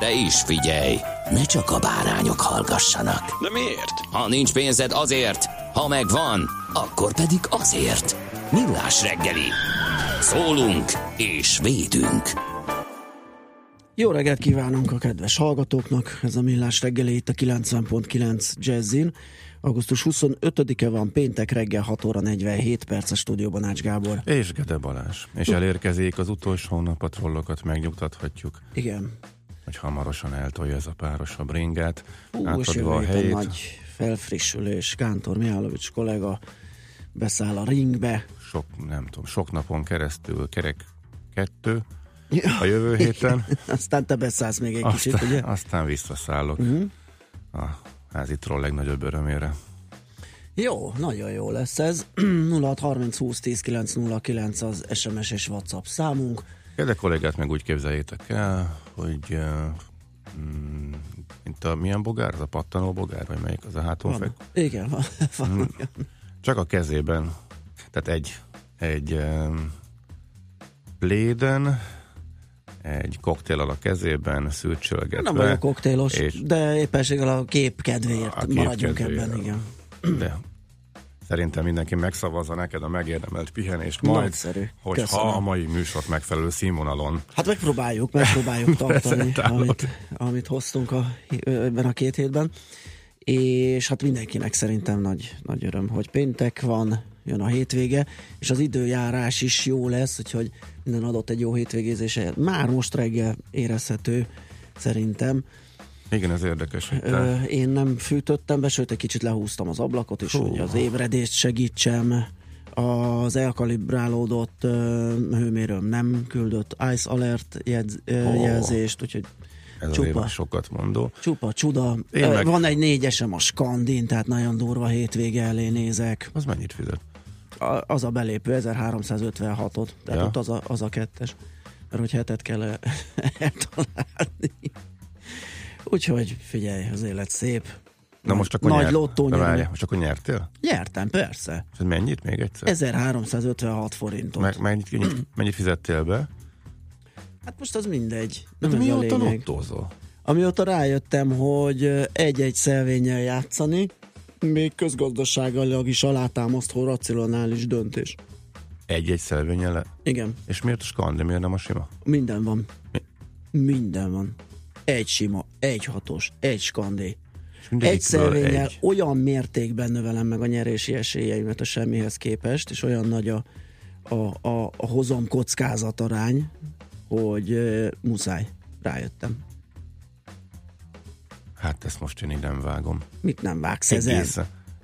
De is figyelj, ne csak a bárányok hallgassanak. De miért? Ha nincs pénzed azért, ha megvan, akkor pedig azért. Millás reggeli. Szólunk és védünk. Jó reggelt kívánunk a kedves hallgatóknak, ez a Millás reggeli itt a 90.9 Jazzin. Augusztus 25-e van, péntek reggel 6 óra 47 perc a stúdióban Ács Gábor. És Gede Balázs. És elérkezik az utolsó nap, a trollokat megnyugtathatjuk, Igen, hogy hamarosan eltolja ez a páros a bringát, Ú, és átadva jövő a helyét. nagy felfrissülés. Kántor Mihálovics kollega beszáll a ringbe. Sok, nem tudom, sok napon keresztül kerek kettő a jövő héten. Aztán te beszállsz még egy kicsit, Aztán, ugye? Mhm. aztán visszaszállok uh-huh. a házi troll legnagyobb örömére. Jó, nagyon jó lesz ez. 0630 20 10 909 az SMS és WhatsApp számunk. Gede kollégát meg úgy képzeljétek el, hogy mm, mint a milyen bogár, az a pattanó bogár, vagy melyik az a háton fek? Igen, van. van. Csak a kezében, tehát egy, egy um, pléden, egy koktéllal a kezében, szürcsölgetve. Nem vagyok koktélos, és- de éppenséggel a kép kedvéért A kép maradjunk kedvéért. ebben, igen. De szerintem mindenki megszavazza neked a megérdemelt pihenést majd, Nagyszerű. hogyha Köszönöm. a mai műsort megfelelő színvonalon. Hát megpróbáljuk, megpróbáljuk tartani, amit, amit hoztunk a, ebben a két hétben. És hát mindenkinek szerintem nagy, nagy öröm, hogy péntek van, jön a hétvége, és az időjárás is jó lesz, úgyhogy minden adott egy jó hétvégézése. Már most reggel érezhető, szerintem. Igen, ez érdekes, hogy te Ö, én nem fűtöttem be, sőt egy kicsit lehúztam az ablakot is, Hú. hogy az ébredést segítsem. Az elkalibrálódott ö, hőmérőm nem küldött Ice Alert jedz, ö, jelzést, úgyhogy ez csupa. sokat mondó. csupa csuda. Én meg- Van egy négyesem a Skandin, tehát nagyon durva hétvége elé nézek. Az mennyit fizet? A, az a belépő 1356-ot, tehát Ja. ott az a, az a kettes. Mert hogy hetet kell el- eltalálni. Úgyhogy figyelj, az élet szép. Na most akkor Nagy nyert. lottó várjál, most akkor nyertél? Nyertem, persze. Ez mennyit még egyszer? 1356 forintot. Meg, mennyit, mennyit, mennyit fizettél be? Hát most az mindegy. De Nem a mióta lottózol? Amióta rájöttem, hogy egy-egy szelvénnyel játszani, még közgazdaságilag is alátámasztó racionális döntés. Egy-egy szelvényel le. Igen, És miért a skandi, miért nem a sima? minden van. Mi? Minden van. Egy sima, egy hatos, egy skandé. Egy szelvénnyel egy. olyan mértékben növelem meg a nyerési esélyeimet a semmihez képest, és olyan nagy a, a, a, a hozam kockázat arány, hogy uh, muszáj. Rájöttem. Hát ezt most én így nem vágom. Mit nem vágsz ezen?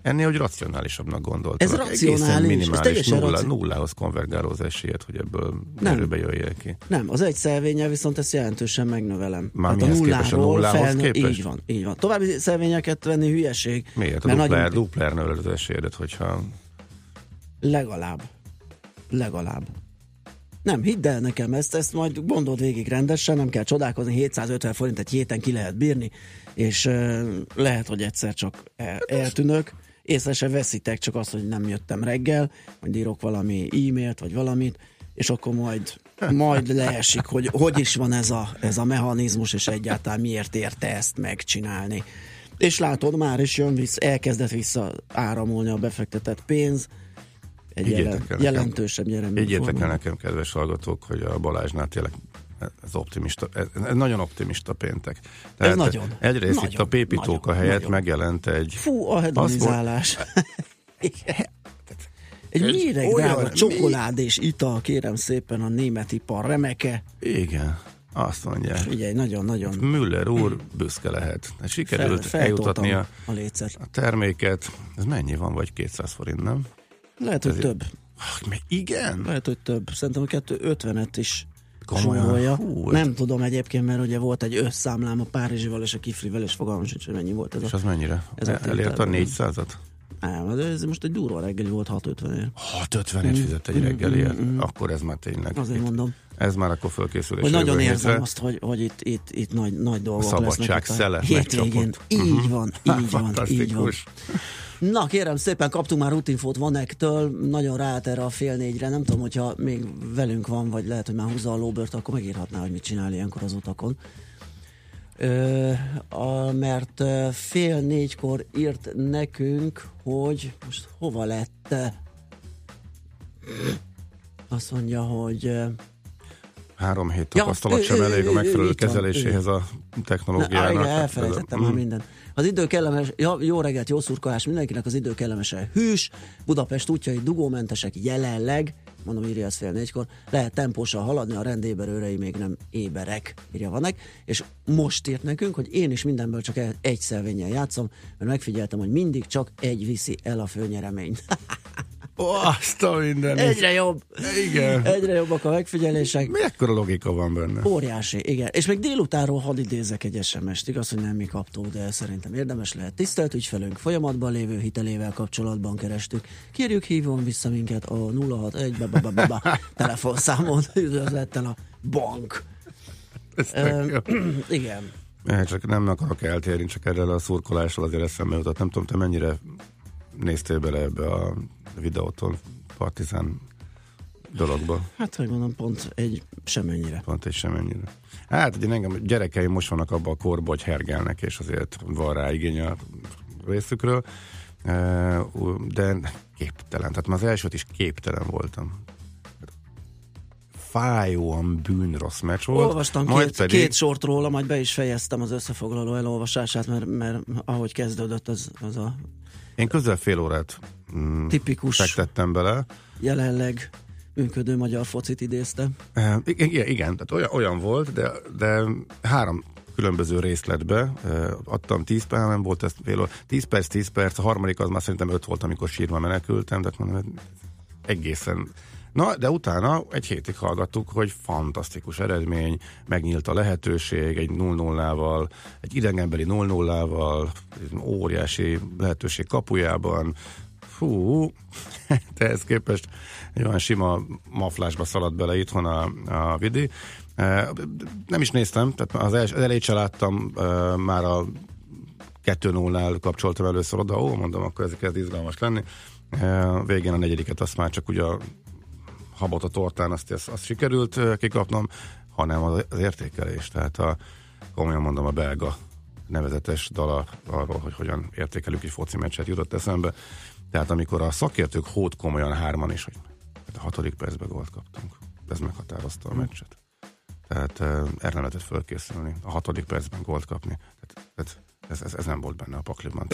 Ennél, hogy racionálisabbnak gondoltam. Ez racionális, ez minimális, teljesen nulla, raci- nullához konvergáló az esélyed, hogy ebből Nem. erőbe jöjjél ki. Nem, az egy szelvényel viszont ezt jelentősen megnövelem. Már Tehát mihez képest? A nullához felnő- képest? Így van, így van. További szelvényeket venni hülyeség. Miért? A Mert dupler, nagyon- növeled az esélyedet, hogyha Legalább. Legalább. Nem, hidd el nekem ezt, ezt majd gondold végig rendesen, nem kell csodálkozni, 750 forint egy héten ki lehet bírni, és uh, lehet, hogy egyszer csak el, eltűnök, észre se veszitek, csak azt, hogy nem jöttem reggel, majd írok valami e-mailt, vagy valamit, és akkor majd majd leesik, hogy hogy is van ez a, ez a mechanizmus, és egyáltalán miért érte ezt megcsinálni. És látod, már is jön vissza, elkezdett vissza áramolni a befektetett pénz, egy jelen, jelentősebb nyeremény. Higgyétek el nekem, kedves hallgatók, hogy a Balázsnál tényleg ez optimista, ez, ez nagyon optimista péntek. Tehát Ez nagyon, Egyrészt nagyon, itt a pépítóka nagyon, helyett nagyon. megjelent egy... Fú, a hedonizálás. Egy méreg drága csokolád és ital, kérem szépen, a német ipar remeke. Igen, azt mondják. Figyelj, nagyon-nagyon Müller úr büszke lehet. Hát Sikerült fel, eljutatni a, a lécet. a terméket. Ez mennyi van, vagy 200 forint, nem? Lehet, hogy több. Ah, Igen? Lehet, hogy több. Szerintem a 250-et is Komolyan? Hú, Nem tudom egyébként, mert ugye volt egy összszámlám a Párizsival és a Kiflivel, és fogalmam sincs, hogy mennyi volt ez És a... az mennyire? Ez a El- a tétel. 400-at? Nem, ez most egy durva reggeli volt 650 ér. 650-et fizet egy reggeliért? Akkor ez már tényleg. Mm, Azért itt- mondom, Ez már akkor fölkészülés. hogy nagyon érzem hétre. azt, hogy, hogy itt, itt, itt nagy, nagy dolgok szabadság lesznek. a szele Hétvégén. megcsapott. Így Mhm. van, így van, így van. Na kérem szépen, kaptunk már rutinfót Vanektől, nagyon ráállt erre a fél négyre, nem tudom, hogyha még velünk van, vagy lehet, hogy már húzza a lóbört, akkor megírhatná, hogy mit csinál ilyenkor az utakon. Ö, a, mert fél négykor írt nekünk, hogy most hova lett azt mondja, hogy Három hét Ja, tapasztalat ő- sem ő- elég ő- a ő- megfelelő van, kezeléséhez a Na, technológiának. igen, Hát, elfelejtettem már mm. minden. Az idő kellemes, ja, jó reggelt, jó szurkolás mindenkinek, az idő kellemesen hűs, Budapest útjai dugómentesek jelenleg, mondom, írja ezt fél négykor, lehet tempósan haladni, a rendéberőrei még nem éberek, írja vanek, és most írt nekünk, hogy én is mindenből csak egy szelvénnyel játszom, mert megfigyeltem, hogy mindig csak egy viszi el a főnyereményt. Ó, azt a minden. Egyre jobb, Igen. egyre jobbak a megfigyelések. Mi ekkora logika van benne? Óriási, igen. És még délutánról hadd idézek egy SMS-t. Igaz, hogy nem mi kaptuk, de szerintem érdemes lehet. Tisztelt ügyfelünk, folyamatban lévő hitelével kapcsolatban kerestük. Kérjük hívjon vissza minket a 061 ba, ba, ba, ba, telefonszámon. Üdvözlettel a bank. Ez. Igen. Eh, Csak nem akarok eltérni, csak erre a szurkolásról azért eszembe jutott. Nem tudom, te mennyire néztél bele ebbe a videótól partizán dologba. Hát, hogy mondom, pont egy semennyire. Pont egy sem ennyire. Hát ugye engem gyerekeim most vannak abban a korban, hogy hergelnek, és azért van rá igény a részükről. De képtelen. Tehát már az elsőt is képtelen voltam. Fájóan bűnrossz meccs volt. Olvastam majd két, pedig, két sort róla, majd be is fejeztem az összefoglaló elolvasását, mert, mert ahogy kezdődött, az, az a Én közel fél órát mm, tipikus fektettem bele. jelenleg működő magyar focit idézte. Eh, Igen, igen, tehát olyan, olyan volt, de, de három különböző részletbe adtam 10 perc, nem volt ez fél óra, 10 perc, 10 perc, a harmadik az már szerintem 5 volt, amikor sírva menekültem, tehát mondom, egészen Na, de utána egy hétig hallgattuk, hogy fantasztikus eredmény, megnyílt a lehetőség egy 0-0-val, egy idegenbeli 0-0-val, egy óriási lehetőség kapujában. Fú, de ez képest egy olyan sima maflásba szaladt bele itthon a, a vidi. Eh, Nem is néztem, tehát az, els, az elejét se láttam, eh, már a 2-0-nál kapcsoltam először oda, ó, mondom, akkor ez kezd izgalmas lenni. Eh, Végén a negyediket azt már csak ugye habot a tortán, azt, azt, azt sikerült kikapnom, hanem az, az értékelés, tehát a, komolyan mondom, a belga nevezetes dala arról, hogy hogyan értékelünk egy foci meccset jutott eszembe. Tehát amikor a szakértők hót komolyan hárman is, hogy hát a hatodik percben gólt kaptunk. Ez meghatározta a meccset. Tehát eh, erre nem lehetett fölkészülni. A hatodik percben gólt kapni. Tehát, tehát ez, ez, ez nem volt benne a pakliban.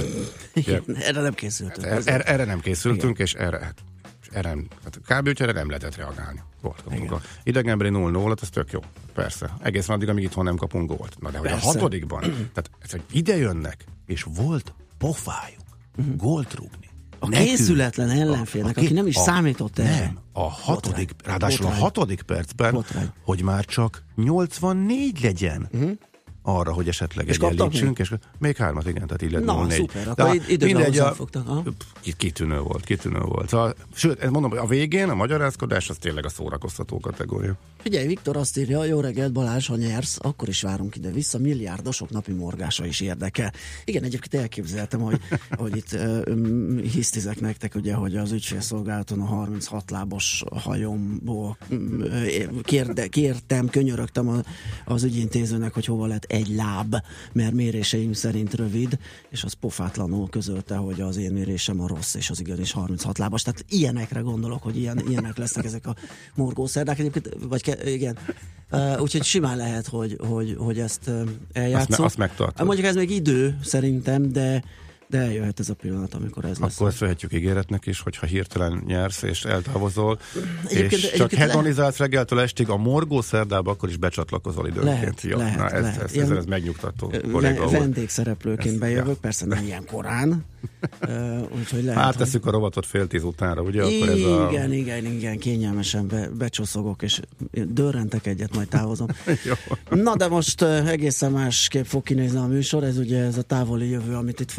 Erre nem készültünk. er, er, erre nem készültünk, és erre, hát, erre hát kb. nem lehetett reagálni. Gólt kapunk. A idegenbeli 0 0 ez tök jó. Persze. Egészen addig, amíg itthon nem kapunk gólt. Na de hogy Persze. a hatodikban, tehát ez, hogy ide jönnek, és volt pofájuk gólt rúgni. A Nekünk. készületlen ellenfélnek, aki nem is számított erre. Nem, a hatodik, Botrány. ráadásul a Botrány. hatodik percben, Botrány. hogy már csak 84 legyen. Arra, hogy esetleg És egyenlítsünk, és még hármat, igen, tehát így lett Na, 0-4. szuper, akkor időben mindegy, a- hozzáfogtak, aha. Ki- Kitűnő volt, kitűnő volt. Szóval, sőt, mondom, a végén a magyarázkodás az tényleg a szórakoztató kategória. Figyelj, Viktor azt írja, jó reggelt Balázs, ha nyersz, akkor is várunk ide-vissza, milliárdosok napi morgása is érdekel. Igen, egyébként elképzeltem, hogy, hogy itt uh, hisztizek nektek, ugye, hogy az ügyfélszolgálaton a 36 lábos hajomból mm, kérde, kértem, könyörögtem a, az ügyintézőnek, hogy hova lett egy láb, mert méréseim szerint rövid, és az pofátlanul közölte, hogy az én mérésem a rossz, és az igenis 36 lábas. Tehát ilyenekre gondolok, hogy ilyen, ilyenek lesznek ezek a morgószerdák egyébként, vagy ke, igen. Uh, úgyhogy simán lehet, hogy, hogy, hogy ezt eljátszom. Azt, me, azt megtartod. Mondjuk ez még idő szerintem, de de eljöhet ez a pillanat, amikor ez lesz. Akkor ezt vehetjük ígéretnek is, hogyha hirtelen nyersz és eltávozol, egyébként, és csak hedonizálsz le... reggeltől estig a morgó szerdába, akkor is becsatlakozol időnként. Lehet, Jó, lehet, na, ez, lehet. Ez, ez, ez, megnyugtató. V- vendégszereplőként bejövök, ja. persze nem ilyen korán, uh, úgyhogy lehet, Átteszük hogy... a rovatot fél tíz utánra, ugye? Akkor ez a... Igen, igen, igen, kényelmesen be, becsoszogok, és dörrentek egyet, majd távozom. Na, de most egészen másképp fog kinézni a műsor, ez ugye ez a távoli jövő, amit itt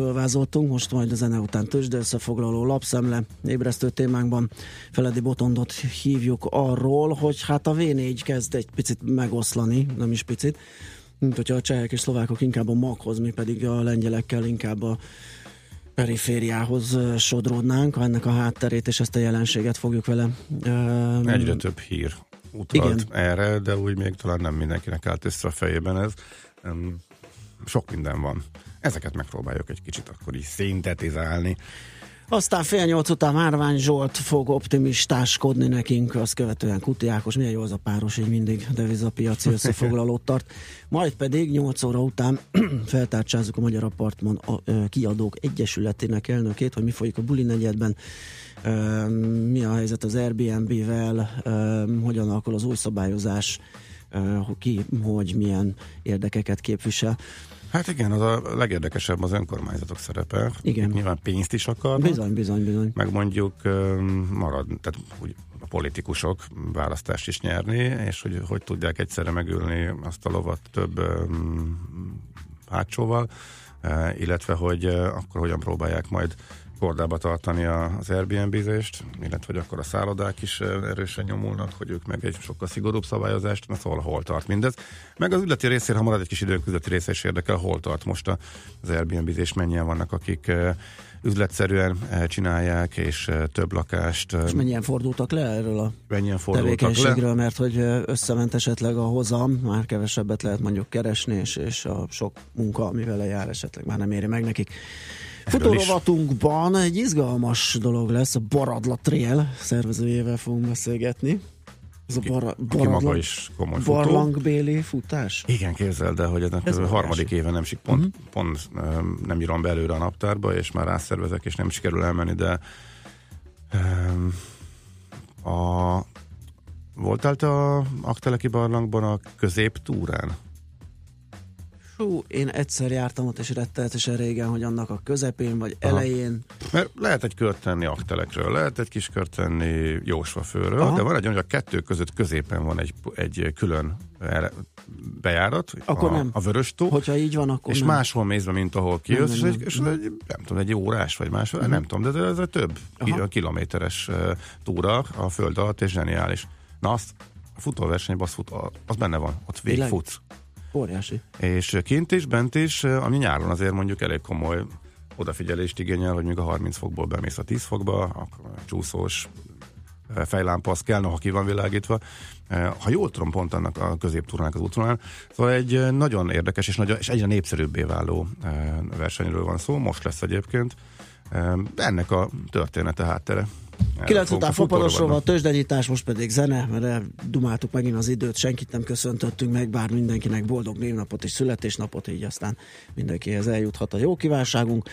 fölvázoltunk, most majd a zene után tőzsde összefoglaló lapszemle, ébresztő témánkban Feledi Botondot hívjuk arról, hogy hát a V4 kezd egy picit megoszlani, nem is picit, mint hogyha a csehek és szlovákok inkább a maghoz, mi pedig a lengyelekkel inkább a perifériához sodródnánk, ennek a hátterét és ezt a jelenséget fogjuk vele. Um, Egyre több hír utalt igen. erre, de úgy még talán nem mindenkinek állt össze a fejében ez. Um, sok minden van. Ezeket megpróbáljuk egy kicsit akkor is szintetizálni. Aztán fél nyolc után Márvány Zsolt fog optimistáskodni nekünk, azt követően Kuti Ákos, milyen jó az a páros, így mindig devizapiaci összefoglalót tart. Majd pedig 8 óra után feltárcsázzuk a Magyar Apartman kiadók egyesületének elnökét, hogy mi folyik a Buli negyedben, mi a helyzet az Airbnb-vel, hogyan alakul az új szabályozás, ki, hogy milyen érdekeket képvisel. Hát igen, az a legérdekesebb az önkormányzatok szerepe. Igen. Nyilván pénzt is akar. Bizony, bizony, bizony. Meg mondjuk marad, tehát úgy a politikusok választást is nyerni, és hogy hogy tudják egyszerre megülni azt a lovat több hátsóval, illetve hogy akkor hogyan próbálják majd kordába tartani az Airbnb-zést, illetve hogy akkor a szállodák is erősen nyomulnak, hogy ők meg egy sokkal szigorúbb szabályozást, na szóval hol tart mindez. Meg az üzleti részére, ha marad egy kis időnk, üzleti része is érdekel, hol tart most az Airbnb-zés, mennyien vannak, akik üzletszerűen csinálják, és több lakást. És mennyien fordultak le erről a mennyien tevékenységről, le? mert hogy összement esetleg a hozam, már kevesebbet lehet mondjuk keresni, és, és a sok munka, amivel jár esetleg már nem éri meg nekik. Futórovatunkban egy izgalmas dolog lesz, a Baradla Trail szervezőjével fogunk beszélgetni. Ez a bar- baradla, maga is komoly futó. barlangbéli futás? Igen, képzeld el, hogy ennek Ez a harmadik éve nem sik, pont, uh-huh. pont nem írom be előre a naptárba, és már rászervezek, és nem sikerül elmenni, de um, a Voltál te a Akteleki barlangban a középtúrán? Hú, én egyszer jártam ott, és rettenetesen régen, hogy annak a közepén, vagy Aha. elején. Mert lehet egy kört tenni aktelekről, lehet egy kis kört tenni jósvafőről, Aha. de van egy hogy a kettő között középen van egy, egy külön bejárat, akkor a, nem. a vörös tó, Hogyha így van, akkor És nem. máshol mész be, mint ahol kijössz, nem, nem, nem. és, és egy, nem tudom, egy órás vagy más, uh-huh. nem tudom, de ez több Aha. kilométeres uh, túra a föld alatt, és zseniális. Na azt, a futóversenyben az, fut, az benne van, ott végigfutsz. Óriási. És kint is, bent is, ami nyáron azért mondjuk elég komoly odafigyelést igényel, hogy még a 30 fokból bemész a 10 fokba, a csúszós fejlámpa az kell, ha ki van világítva. Ha jól tudom, pont annak a középtúrának az útvonalán. Szóval egy nagyon érdekes és, nagyon, és egyre népszerűbbé váló versenyről van szó, most lesz egyébként. Ennek a története háttere. 9 után fopadosról a tőzsdenyítás, most pedig zene, mert dumáltuk megint az időt, senkit nem köszöntöttünk meg, bár mindenkinek boldog névnapot és születésnapot, így aztán mindenkihez eljuthat a jó kívánságunk.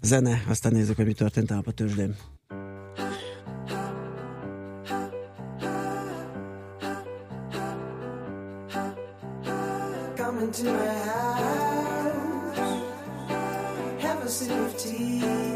Zene, aztán nézzük, hogy mi történt a tőzsdén. Come into my house, have a sip of tea.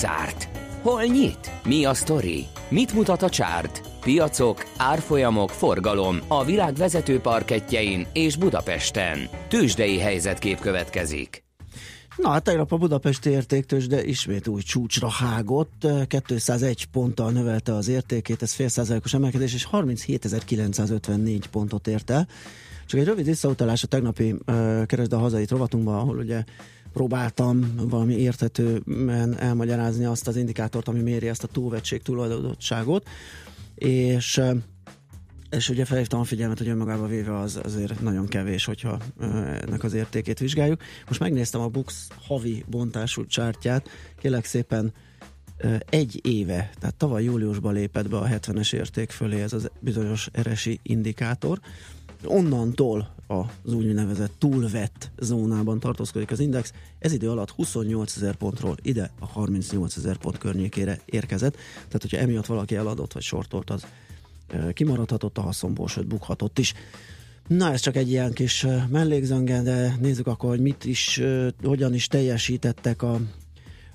Zárt? Hol nyit? Mi a sztori? Mit mutat a csárt? Piacok, árfolyamok, forgalom a világ vezető parketjein és Budapesten. Tősdei helyzetkép következik. Na, hát tegnap a Budapesti értéktős, de ismét új csúcsra hágott. 201 ponttal növelte az értékét, ez fél százalékos emelkedés, és 37.954 pontot ért el. Csak egy rövid visszautalás a tegnapi uh, keresd a hazait rovatunkban, ahol ugye próbáltam valami érthetően elmagyarázni azt az indikátort, ami méri ezt a túlvetség túloldottságot, és és ugye felhívtam a figyelmet, hogy önmagába véve az azért nagyon kevés, hogyha ennek az értékét vizsgáljuk. Most megnéztem a Bux havi bontású csártyát, kérlek szépen egy éve, tehát tavaly júliusban lépett be a 70-es érték fölé ez az bizonyos eresi indikátor. Onnantól az úgynevezett túlvett zónában tartózkodik az index. Ez idő alatt 28 ezer pontról ide a 38 ezer pont környékére érkezett. Tehát, hogyha emiatt valaki eladott vagy sortolt, az kimaradhatott a haszonból, sőt bukhatott is. Na, ez csak egy ilyen kis mellékzönge, de nézzük akkor, hogy mit is, hogyan is teljesítettek a,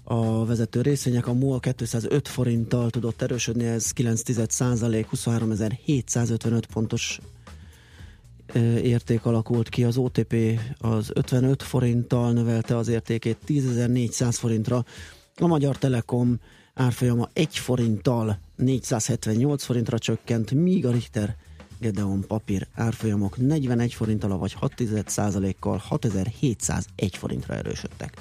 a vezető részvények. A MOL 205 forinttal tudott erősödni, ez 9 százalék, 23.755 pontos érték alakult ki. Az OTP az 55 forinttal növelte az értékét 10.400 forintra. A Magyar Telekom árfolyama 1 forinttal 478 forintra csökkent, míg a Richter Gedeon papír árfolyamok 41 forinttal, vagy 6 kal 6701 forintra erősödtek.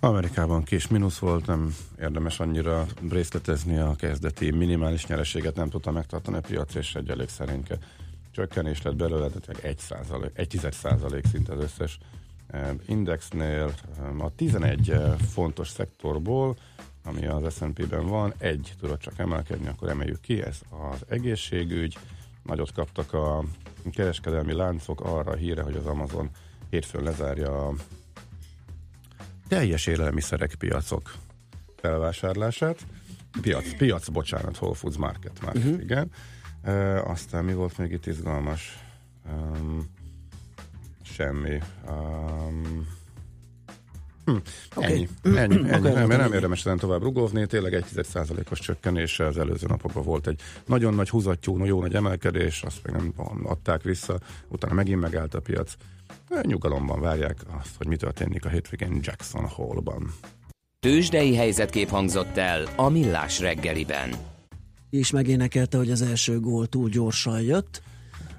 Amerikában kis mínusz volt, nem érdemes annyira részletezni a kezdeti minimális nyereséget, nem tudta megtartani a piac, és egy elég szerénke csökkenés lett belőle, de egy, százalék, egy tized százalék szinte az összes indexnél. A 11 fontos szektorból ami az S&P-ben van, egy tudott csak emelkedni, akkor emeljük ki, ez az egészségügy, nagyot kaptak a kereskedelmi láncok arra a híre, hogy az Amazon hétfőn lezárja a teljes élelmiszerek piacok felvásárlását. Piac, piac, bocsánat, Whole Foods Market, Market uh-huh. igen. E, aztán mi volt még itt izgalmas? Um, semmi. Um, Hm, okay. Ennyi, ennyi, ennyi. Okay, nem, nem érdemes ezen tovább rugózni, tényleg egy os csökkenés az előző napokban volt egy nagyon nagy húzattyú, jó nagy emelkedés, azt meg nem adták vissza, utána megint megállt a piac. Nyugalomban várják azt, hogy mi történik a hétvégén Jackson Hole-ban. Tőzsdei helyzetkép hangzott el a Millás reggeliben. És megénekelte, hogy az első gól túl gyorsan jött.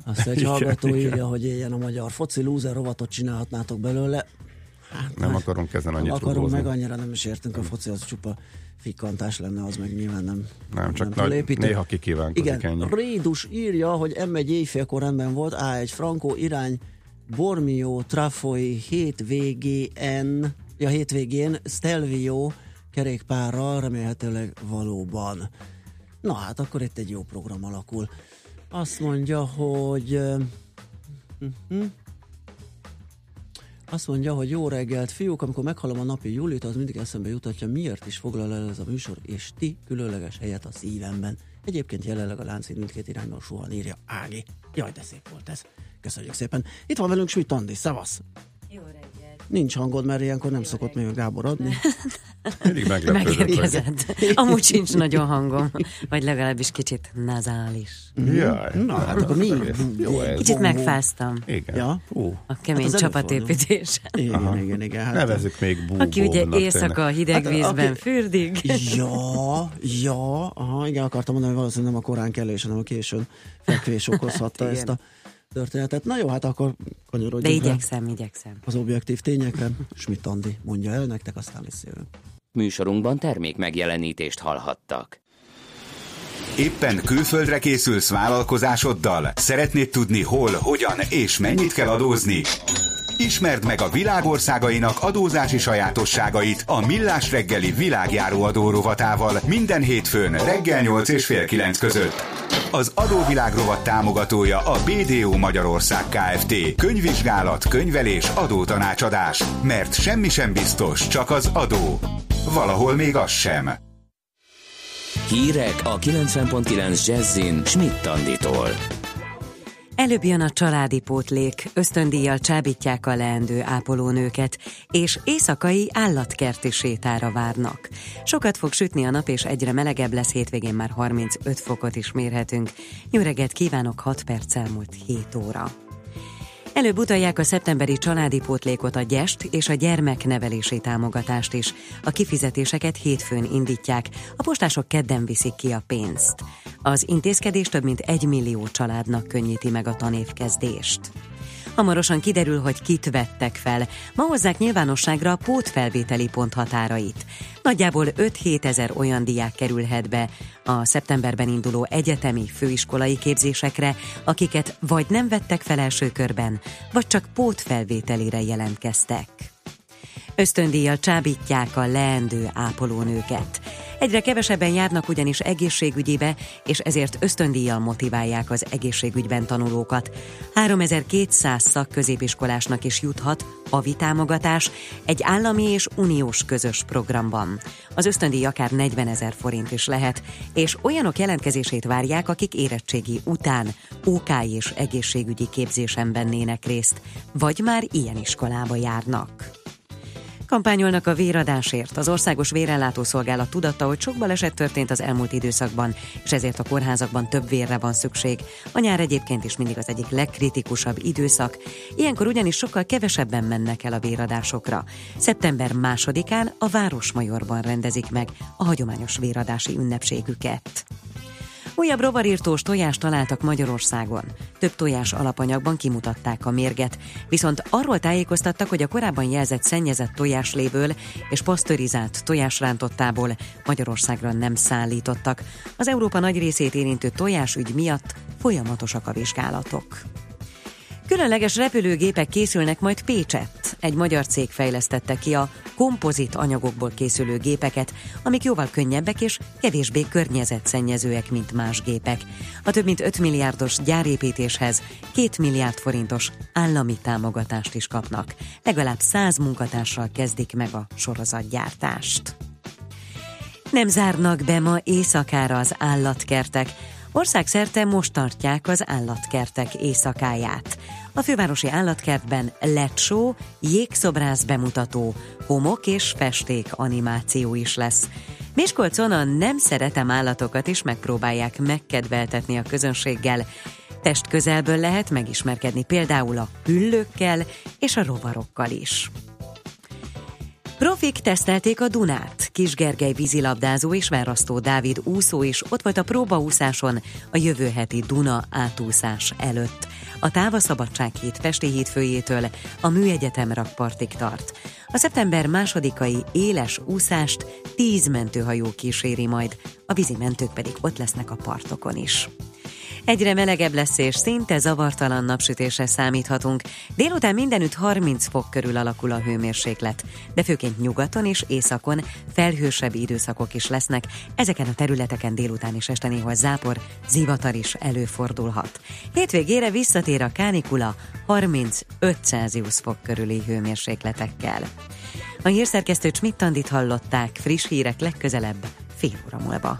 Azt egy igen, hallgató igen. írja, hogy éljen a magyar foci, lúzer rovatot csinálhatnátok belőle. Hát, nem akarunk ezen annyit akarunk, rugózni. meg annyira nem is értünk a foci, az csupa fikantás lenne, az meg nyilván nem Nem, csak nem nagy, néha kikívánkozik Igen, ennyi. Rédus írja, hogy M1 éjfélkor rendben volt, A1 Franco irány Bormio Trafoi hétvégén, ja hétvégén Stelvio kerékpárral remélhetőleg valóban. Na hát akkor itt egy jó program alakul. Azt mondja, hogy uh, uh-huh. Azt mondja, hogy jó reggelt, fiúk, amikor meghallom a napi Julit, az mindig eszembe jutatja, miért is foglal el ez a műsor, és ti különleges helyet a szívemben. Egyébként jelenleg a láncid mindkét irányban suhan, írja Ági. Jaj, de szép volt ez. Köszönjük szépen. Itt van velünk Schmidt Andi, szavasz! Nincs hangod, mert ilyenkor nem szokott még Gábor adni. Mindig meglepődött. Amúgy sincs nagyon hangom, vagy legalábbis kicsit nazális. Jaj, Na, hát akkor mi? Jó ez. Kicsit megfáztam. Igen. Ja? Uh. A kemény hát csapatépítésen. Igen, igen, igen. Hát Nevezzük még búvónak. Aki ugye éjszaka a hideg hát, vízben aki... fürdik. Ja, ja, aha, igen, akartam mondani, hogy valószínűleg nem a korán kelés, hanem a későn fekvés okozhatta ezt a történetet. Na jó, hát akkor kanyarodjunk De igyekszem, igyekszem. Az objektív tényekre. Schmidt Andi mondja el nektek, aztán visszajövünk. Műsorunkban termék megjelenítést hallhattak. Éppen külföldre készülsz vállalkozásoddal? Szeretnéd tudni hol, hogyan és mennyit kell adózni? Ismerd meg a világországainak adózási sajátosságait a Millás reggeli világjáró adórovatával minden hétfőn reggel 8 és fél 9 között. Az adóvilág rovat támogatója a BDO Magyarország Kft. Könyvvizsgálat, könyvelés, adótanácsadás. Mert semmi sem biztos, csak az adó. Valahol még az sem. Hírek a 90.9 Jazzin Schmidt Anditól. Előbb jön a családi pótlék, ösztöndíjjal csábítják a leendő ápolónőket, és éjszakai állatkerti sétára várnak. Sokat fog sütni a nap, és egyre melegebb lesz, hétvégén már 35 fokot is mérhetünk. Jó reggelt kívánok, 6 perc elmúlt 7 óra. Előbb utalják a szeptemberi családi pótlékot a gyest és a gyermeknevelési támogatást is. A kifizetéseket hétfőn indítják, a postások kedden viszik ki a pénzt. Az intézkedés több mint egy millió családnak könnyíti meg a tanévkezdést. Hamarosan kiderül, hogy kit vettek fel. Ma hozzák nyilvánosságra a pótfelvételi pont határait. Nagyjából 5-7 ezer olyan diák kerülhet be a szeptemberben induló egyetemi főiskolai képzésekre, akiket vagy nem vettek fel első körben, vagy csak pótfelvételire jelentkeztek. Ösztöndíjjal csábítják a leendő ápolónőket. Egyre kevesebben járnak ugyanis egészségügyibe, és ezért ösztöndíjjal motiválják az egészségügyben tanulókat. 3200 szakközépiskolásnak is juthat havi támogatás egy állami és uniós közös programban. Az ösztöndíj akár 40 ezer forint is lehet, és olyanok jelentkezését várják, akik érettségi után OK és egészségügyi képzésen vennének részt, vagy már ilyen iskolába járnak. Kampányolnak a véradásért. Az Országos Vérellátó Szolgálat tudatta, hogy sok baleset történt az elmúlt időszakban, és ezért a kórházakban több vérre van szükség. A nyár egyébként is mindig az egyik legkritikusabb időszak. Ilyenkor ugyanis sokkal kevesebben mennek el a véradásokra. Szeptember másodikán a Városmajorban rendezik meg a hagyományos véradási ünnepségüket. Újabb rovarírtós tojást találtak Magyarországon. Több tojás alapanyagban kimutatták a mérget, viszont arról tájékoztattak, hogy a korábban jelzett szennyezett tojásléből és pasztörizált tojásrántottából Magyarországra nem szállítottak. Az Európa nagy részét érintő tojásügy miatt folyamatosak a vizsgálatok. Különleges repülőgépek készülnek majd Pécsett. Egy magyar cég fejlesztette ki a kompozit anyagokból készülő gépeket, amik jóval könnyebbek és kevésbé környezetszennyezőek, mint más gépek. A több mint 5 milliárdos gyárépítéshez 2 milliárd forintos állami támogatást is kapnak. Legalább 100 munkatársal kezdik meg a sorozatgyártást. Nem zárnak be ma éjszakára az állatkertek. Országszerte most tartják az állatkertek éjszakáját. A fővárosi állatkertben lecsó, jégszobrász bemutató, homok és festék animáció is lesz. Miskolcon a nem szeretem állatokat is megpróbálják megkedveltetni a közönséggel. Test közelből lehet megismerkedni például a hüllőkkel és a rovarokkal is. Profik tesztelték a Dunát. Kis Gergely vízilabdázó és Várasztó Dávid úszó is ott volt a próbaúszáson a jövő heti Duna átúszás előtt. A táv a Szabadsághíd Pesti hídfőjétől a Műegyetem rakpartig tart. A szeptember másodikai éles úszást tíz mentőhajó kíséri majd, a vízimentők pedig ott lesznek a partokon is. Egyre melegebb lesz és szinte zavartalan napsütésre számíthatunk. Délután mindenütt 30 fok körül alakul a hőmérséklet, de főként nyugaton és északon felhősebb időszakok is lesznek. Ezeken a területeken délután és este néhol zápor, zivatar is előfordulhat. Hétvégére visszatér a kánikula 35 Celsius fok körüli hőmérsékletekkel. A hírszerkesztő Csmittandit hallották, friss hírek legközelebb fél óra múlva.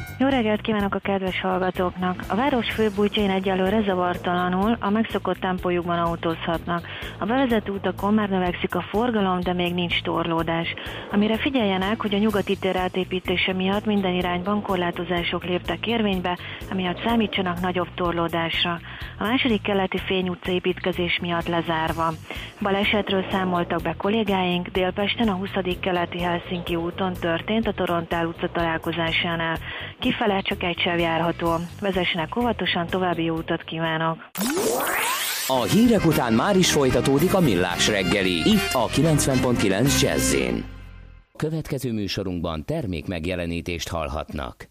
Jó reggelt kívánok a kedves hallgatóknak! A város főbújtjain egyelőre zavartalanul a megszokott tempójukban autózhatnak. A bevezető utakon már növekszik a forgalom, de még nincs torlódás. Amire figyeljenek, hogy a nyugati tér átépítése miatt minden irányban korlátozások léptek érvénybe, emiatt számítsanak nagyobb torlódásra. A második keleti fény utca építkezés miatt lezárva. Balesetről számoltak be kollégáink, Délpesten a 20. keleti Helsinki úton történt a Torontál utca találkozásánál. Kifele csak egy sem járható. Vezessenek óvatosan, további jó utat kívánok! A hírek után már is folytatódik a millás reggeli, itt a 90.9 Jazzin. Következő műsorunkban termék megjelenítést hallhatnak.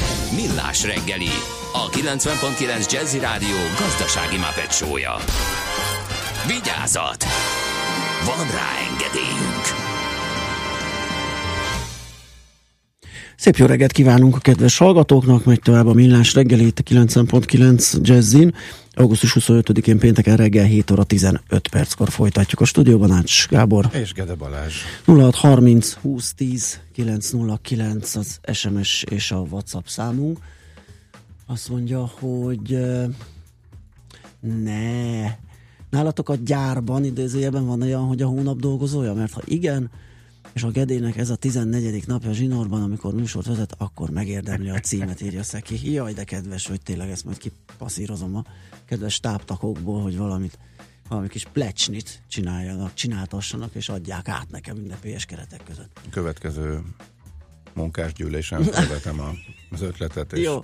Millás reggeli, a 90.9 Jazzy Rádió gazdasági mapetsója. Vigyázat! Van rá engedélyünk! Szép jó reggelt kívánunk a kedves hallgatóknak, megy tovább a millás reggeli itt a 90.9 Jazzin. Augusztus 25-én pénteken reggel 7 óra 15 perckor folytatjuk a stúdióban Ács Gábor. És Gede Balázs. 0630 20 10 909 az SMS és a WhatsApp számunk. Azt mondja, hogy ne. Nálatok a gyárban idézőjelben van olyan, hogy a hónap dolgozója? Mert ha igen, és a Gedének ez a 14. napja zsinórban, amikor műsort vezet, akkor megérdemli a címet, írja Szeki. Jaj, de kedves, hogy tényleg ezt majd kipasszírozom a kedves táptakokból, hogy valamit valami kis plecsnit csináljanak, csináltassanak, és adják át nekem ünnepélyes keretek között. Következő munkásgyűlésen követem a, az ötletet, és Jó.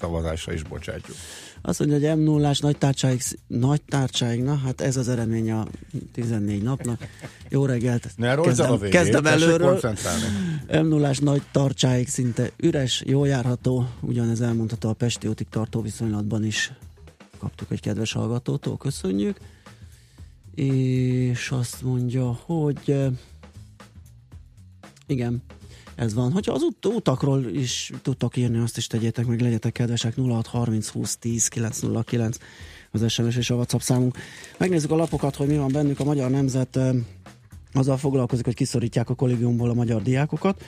szavazásra is bocsátjuk. Azt mondja, hogy m 0 nagy tárcsáig, nagy tárcsáig, na hát ez az eredmény a 14 napnak. Jó reggelt, Ne rosszal a kezdem, végén, kezdem előről. m 0 nagy tartsáig szinte üres, jó járható, ugyanez elmondható a Pesti útig tartó viszonylatban is. Kaptuk egy kedves hallgatótól, köszönjük. És azt mondja, hogy eh, igen, ez van. Hogyha az ut- utakról is tudtok írni, azt is tegyétek meg, legyetek kedvesek 0630 20 10 909 az SMS és a WhatsApp számunk. Megnézzük a lapokat, hogy mi van bennük. A Magyar Nemzet eh, azzal foglalkozik, hogy kiszorítják a kollégiumból a magyar diákokat,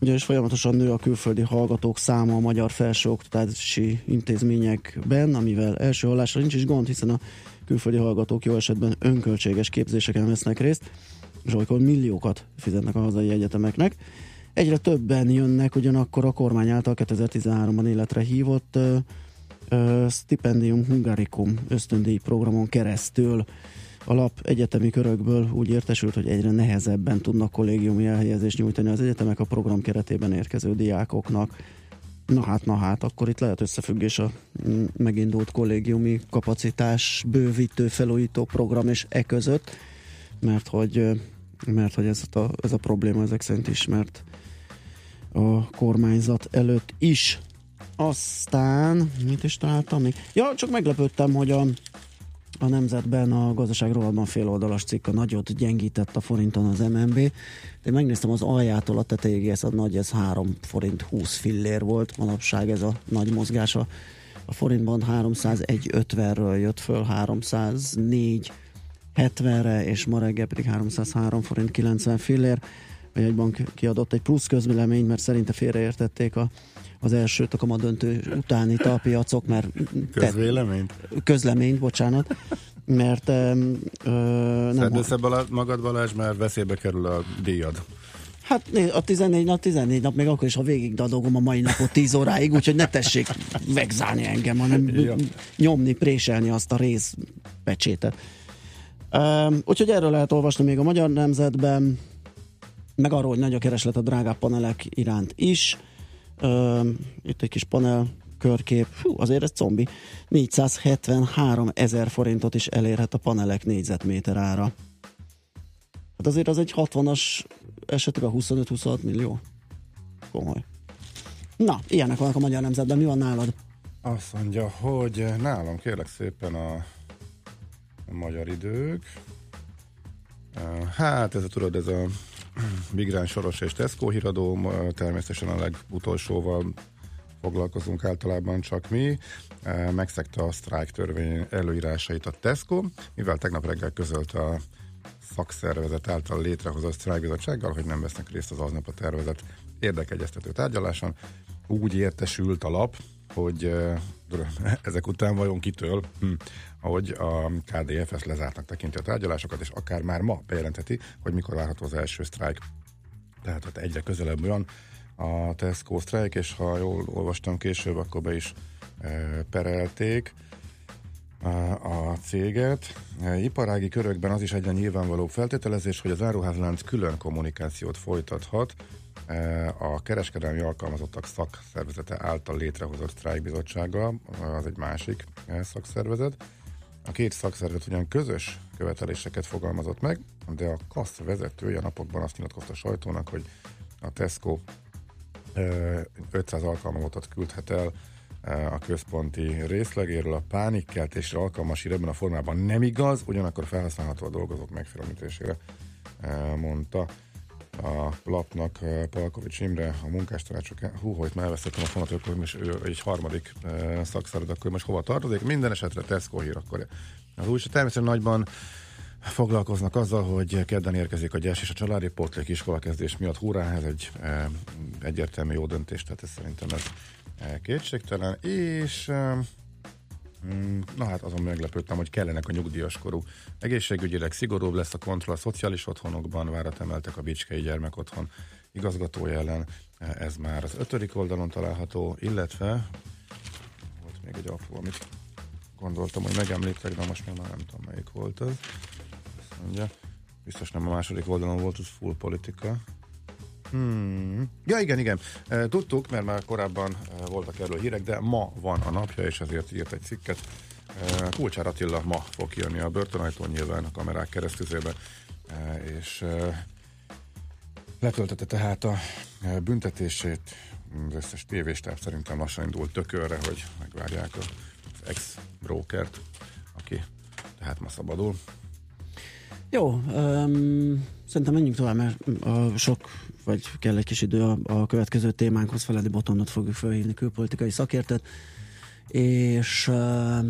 ugyanis folyamatosan nő a külföldi hallgatók száma a magyar felsőoktatási intézményekben, amivel első hallásra nincs is gond, hiszen a külföldi hallgatók jó esetben önköltséges képzéseken vesznek részt, és olykor milliókat fizetnek a hazai egyetemeknek. Egyre többen jönnek ugyanakkor a kormány által 2013-ban életre hívott ö, ö, Stipendium Hungaricum ösztöndíj programon keresztül a lap egyetemi körökből úgy értesült, hogy egyre nehezebben tudnak kollégiumi elhelyezést nyújtani az egyetemek a program keretében érkező diákoknak. Na hát, na hát, akkor itt lehet összefüggés a mm, megindult kollégiumi kapacitás bővítő, felújító program és e között, mert hogy, mert hogy ez a, ez a probléma ezek szerint ismert a kormányzat előtt is. Aztán, mit is találtam még? Ja, csak meglepődtem, hogy a, a nemzetben a gazdaság rovatban féloldalas cikk a nagyot gyengített a forinton az MNB. De megnéztem az aljától a tetejéig, ez a nagy, ez 3 forint 20 fillér volt, manapság ez a nagy mozgása. A forintban 301.50-ről jött föl 304 70-re, és ma reggel pedig 303 forint 90 fillér. A jegybank kiadott egy plusz közvéleményt, mert szerinte félreértették a, az elsőt a kamadöntő utáni talpiacok, mert Közvéleményt? közleményt, bocsánat, mert ö, nem, Bala- magad Balázs, mert veszélybe kerül a díjad. hát a 14 nap, 14 nap, még akkor is, ha végig dadogom a mai napot 10 óráig, úgyhogy ne tessék vegzálni engem, hanem Ja. nyomni, préselni azt a rész pecsétet. Um, úgyhogy erről lehet olvasni még a Magyar Nemzetben, meg arról, hogy nagy a kereslet a drágább panelek iránt is. Um, itt egy kis panel körkép, Fú, azért ez zombi. 473 ezer forintot is elérhet a panelek négyzetméter ára. Hát azért az egy 60-as esetben 25-26 millió. Komoly. Na, ilyenek vannak a Magyar Nemzetben. Mi van nálad? Azt mondja, hogy nálam kérlek szépen a, a magyar idők. Hát ez a tudod, ez a Migráns Soros és Tesco híradó, természetesen a legutolsóval foglalkozunk általában csak mi. Megszegte a sztrájk törvény előírásait a Tesco, mivel tegnap reggel közölt a szakszervezet által létrehozott sztrájkbizottsággal, hogy nem vesznek részt az aznap a tervezet érdekegyeztető tárgyaláson. Úgy értesült a lap, hogy eh, ezek után vajon kitől, hm, ahogy a KDFS lezártnak tekinti a tárgyalásokat, és akár már ma bejelentheti, hogy mikor várható az első sztrájk. Tehát ott egyre közelebb olyan, a Tesco sztrájk, és ha jól olvastam később, akkor be is e, perelték a céget. Iparági körökben az is egyre nyilvánvaló feltételezés, hogy az áruházlánc külön kommunikációt folytathat a kereskedelmi alkalmazottak szakszervezete által létrehozott sztrájkbizottsággal, az egy másik szakszervezet. A két szakszervezet ugyan közös követeléseket fogalmazott meg, de a KASZ vezetője napokban azt nyilatkozta a sajtónak, hogy a Tesco 500 alkalmazottat küldhet el a központi részlegéről a pánikkeltésre alkalmas ebben a formában nem igaz, ugyanakkor felhasználható a dolgozók megfélemlítésére, mondta a lapnak Palkovics Imre, a munkástanácsok, hú, hogy már elvesztettem a fonatot, akkor most ő egy harmadik szakszervezet, akkor most hova tartozik. Minden esetre Tesco hír akkor az új, természetesen nagyban foglalkoznak azzal, hogy kedden érkezik a gyes és a családi pótlék iskola kezdés miatt. Hurrá, ez egy e, egyértelmű jó döntés, tehát ez szerintem ez e, kétségtelen. És e, Na hát azon meglepődtem, hogy kellenek a nyugdíjas korú. Egészségügyileg szigorúbb lesz a kontroll a szociális otthonokban, várat emeltek a Bicskei Gyermekotthon igazgatója ellen. Ez már az ötödik oldalon található, illetve volt még egy apró, amit gondoltam, hogy megemlítek, de most már nem tudom, melyik volt az. Azt mondja, biztos nem a második oldalon volt, az full politika. Hmm. Ja, igen, igen. Tudtuk, mert már korábban voltak erről hírek, de ma van a napja, és ezért írt egy cikket. Kulcsár Attila ma fog kijönni a börtönajtón nyilván a kamerák keresztüzébe, és letöltette tehát a büntetését. Az összes tévéstáv szerintem lassan indult tökölre, hogy megvárják az ex-brokert, aki tehát ma szabadul. Jó, um, szerintem menjünk tovább, mert a sok, vagy kell egy kis idő a, a következő témánkhoz. Feledi Botondot fogjuk felhívni, külpolitikai szakértőt, és uh,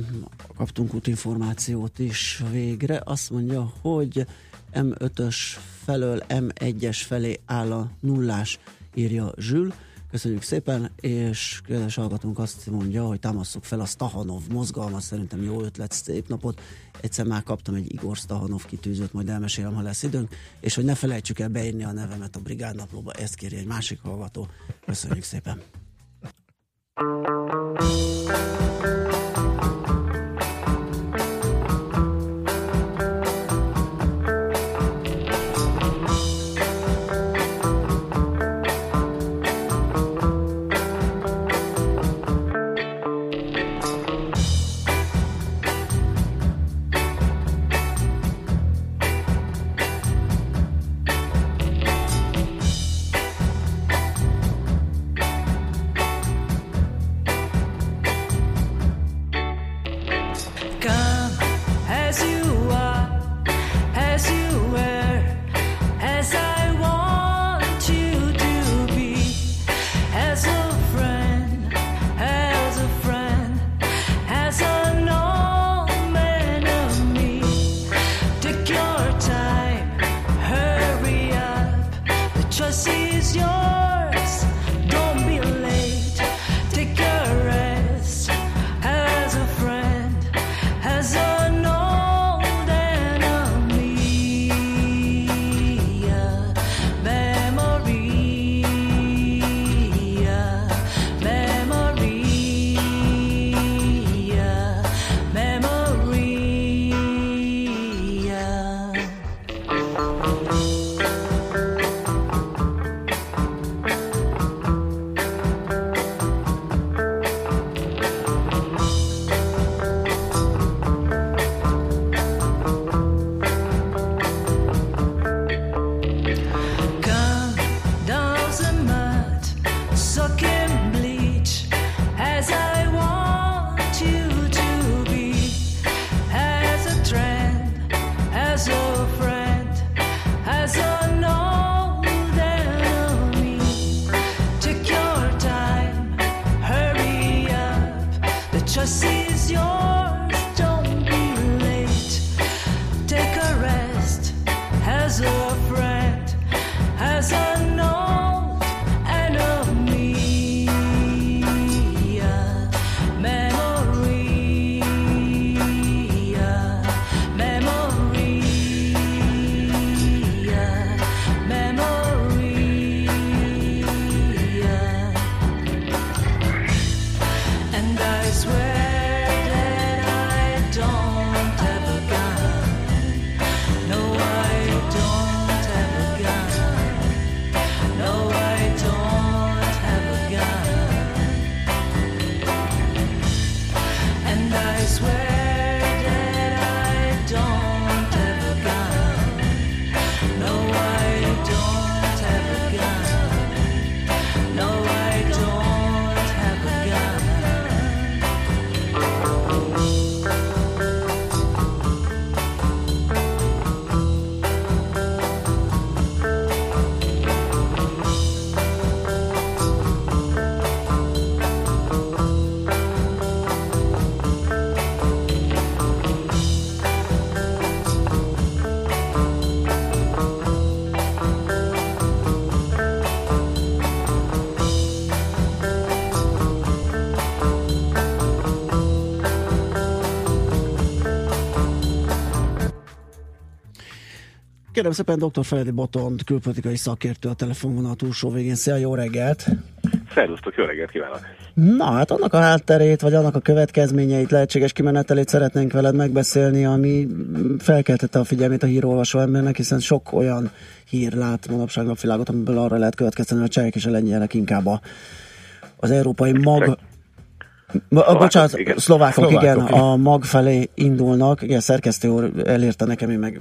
kaptunk útinformációt is végre. Azt mondja, hogy M5-ös felől M1-es felé áll a nullás, írja Zsül. Köszönjük szépen, és kedves hallgatónk azt mondja, hogy támasszuk fel a Stahanov mozgalmat, szerintem jó ötlet, szép napot. Egyszer már kaptam egy Igor Stahanov kitűzőt, majd elmesélem, ha lesz időnk, és hogy ne felejtsük el beírni a nevemet a brigádnaplóba, ezt kéri egy másik hallgató. Köszönjük szépen! Kérem szépen dr. Feledi Botond, külpolitikai szakértő a telefonvonal túlsó végén. Szia, jó reggelt! Szervusztok, jó reggelt kívánok! Na, hát annak a hátterét, vagy annak a következményeit, lehetséges kimenetelét szeretnénk veled megbeszélni, ami felkeltette a figyelmét a hírolvasó embernek, hiszen sok olyan hír lát manapság napvilágot, amiből arra lehet következteni, hogy a csehek és a lengyelek inkább a, az európai mag... Szlovákok, bocsánat, igen. Szlovákok, szlovákok, igen, igen, a mag felé indulnak, igen, szerkesztő úr elírta nekem, én meg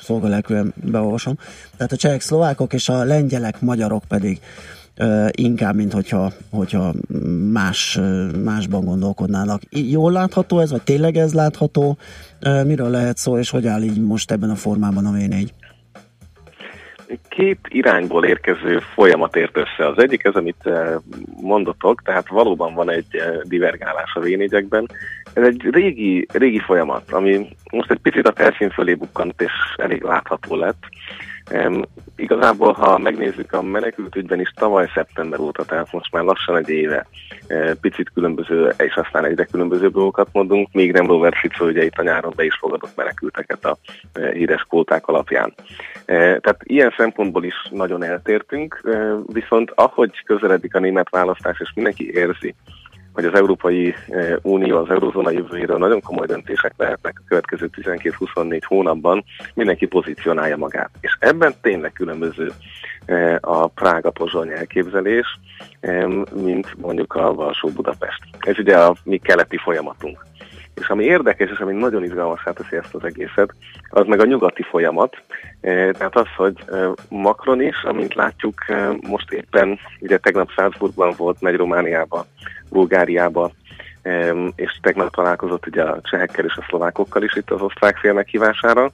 szolgalelkűen beolvasom. Tehát a csehek, szlovákok és a lengyelek, magyarok pedig inkább, mint hogyha, hogyha más, másban gondolkodnának. Jól látható ez, vagy tényleg ez látható? Miről lehet szó, és hogy áll így most ebben a formában a V4? Két irányból érkező folyamat ért össze. Az egyik ez, amit mondotok, tehát valóban van egy divergálás a v Ez egy régi, régi folyamat, ami most egy picit a felszín fölé bukkant, és elég látható lett. Igazából, ha megnézzük a menekült ügyben is tavaly szeptember óta, tehát most már lassan egy éve uh, picit különböző, és aztán egyre különböző dolgokat mondunk, még nem Robert Fico ugye itt a nyáron be is fogadott menekülteket a uh, híres kvóták alapján. Uh, tehát ilyen szempontból is nagyon eltértünk, viszont ahogy közeledik a német választás, és mindenki érzi, hogy az Európai eh, Unió, az Eurozóna jövőjéről nagyon komoly döntések lehetnek a következő 12-24 hónapban, mindenki pozícionálja magát. És ebben tényleg különböző eh, a Prága-Pozsony elképzelés, mint mondjuk a Valsó-Budapest. Ez ugye a mi keleti folyamatunk. És ami érdekes, és ami nagyon izgalmasá teszi ezt az egészet, az meg a nyugati folyamat. Tehát az, hogy Macron is, amint látjuk, most éppen, ugye tegnap Salzburgban volt, megy Romániába, Bulgáriába, és tegnap találkozott ugye a csehekkel és a szlovákokkal is itt az osztrák fél meghívására.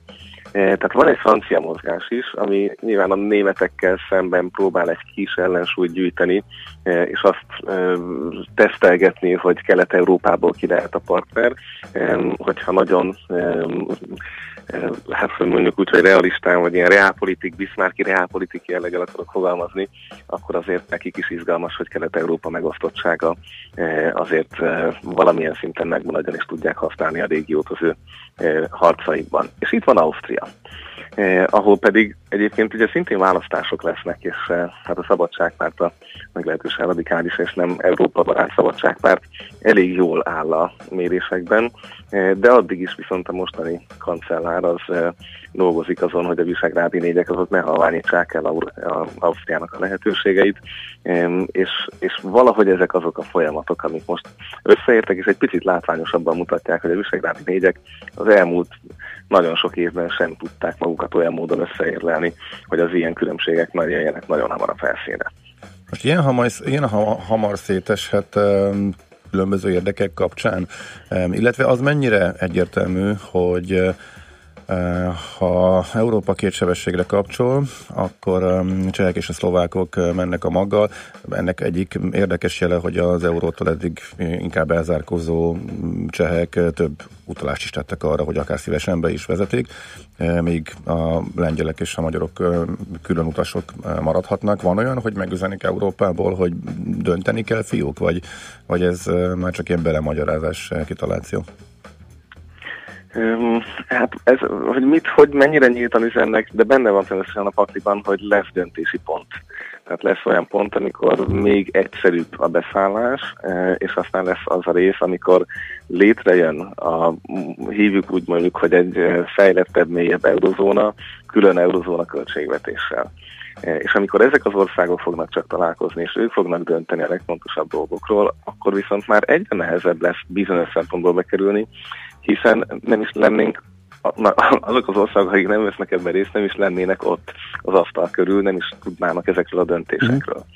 Tehát van egy francia mozgás is, ami nyilván a németekkel szemben próbál egy kis ellensúlyt gyűjteni, és azt tesztelgetni, hogy Kelet-Európából ki lehet a partner, hogyha nagyon hát mondjuk úgy, hogy realistán, vagy ilyen reálpolitik, Bismarcki reálpolitik jelleggel akarok fogalmazni, akkor azért nekik is izgalmas, hogy Kelet-Európa megosztottsága azért valamilyen szinten megmaradjon, és tudják használni a régiót az ő harcaikban. És itt van Ausztria eh, ahol pedig egyébként ugye szintén választások lesznek, és eh, hát a szabadságpárt a meglehetősen radikális és nem Európa barát szabadságpárt elég jól áll a mérésekben, eh, de addig is viszont a mostani kancellár az eh, dolgozik azon, hogy a visegrádi négyek azok ne halványítsák el Ausztriának a lehetőségeit, és, és valahogy ezek azok a folyamatok, amik most összeértek, és egy picit látványosabban mutatják, hogy a visegrádi négyek az elmúlt nagyon sok évben sem tudták magukat olyan módon összeérlelni, hogy az ilyen különbségek nagy jöjjenek nagyon hamar a felszínre. Most ilyen hamar, ilyen hamar széteshet különböző érdekek kapcsán, illetve az mennyire egyértelmű, hogy ha Európa két sebességre kapcsol, akkor um, csehek és a szlovákok uh, mennek a maggal. Ennek egyik érdekes jele, hogy az eurótól eddig inkább elzárkozó csehek uh, több utalást is tettek arra, hogy akár szívesen be is vezetik, míg a lengyelek és a magyarok külön utasok maradhatnak. Van olyan, hogy megüzenik Európából, hogy dönteni kell fiúk, vagy, vagy ez már csak ilyen belemagyarázás kitaláció? Hát ez, hogy mit, hogy mennyire nyíltan üzennek, de benne van természetesen a pakliban, hogy lesz döntési pont. Tehát lesz olyan pont, amikor még egyszerűbb a beszállás, és aztán lesz az a rész, amikor létrejön a, hívjuk úgy mondjuk, hogy egy fejlettebb, mélyebb eurozóna, külön eurozóna költségvetéssel. És amikor ezek az országok fognak csak találkozni, és ők fognak dönteni a legfontosabb dolgokról, akkor viszont már egyre nehezebb lesz bizonyos szempontból bekerülni, hiszen nem is lennénk azok az országok, akik nem vesznek ebben részt, nem is lennének ott az asztal körül, nem is tudnának ezekről a döntésekről. Mm.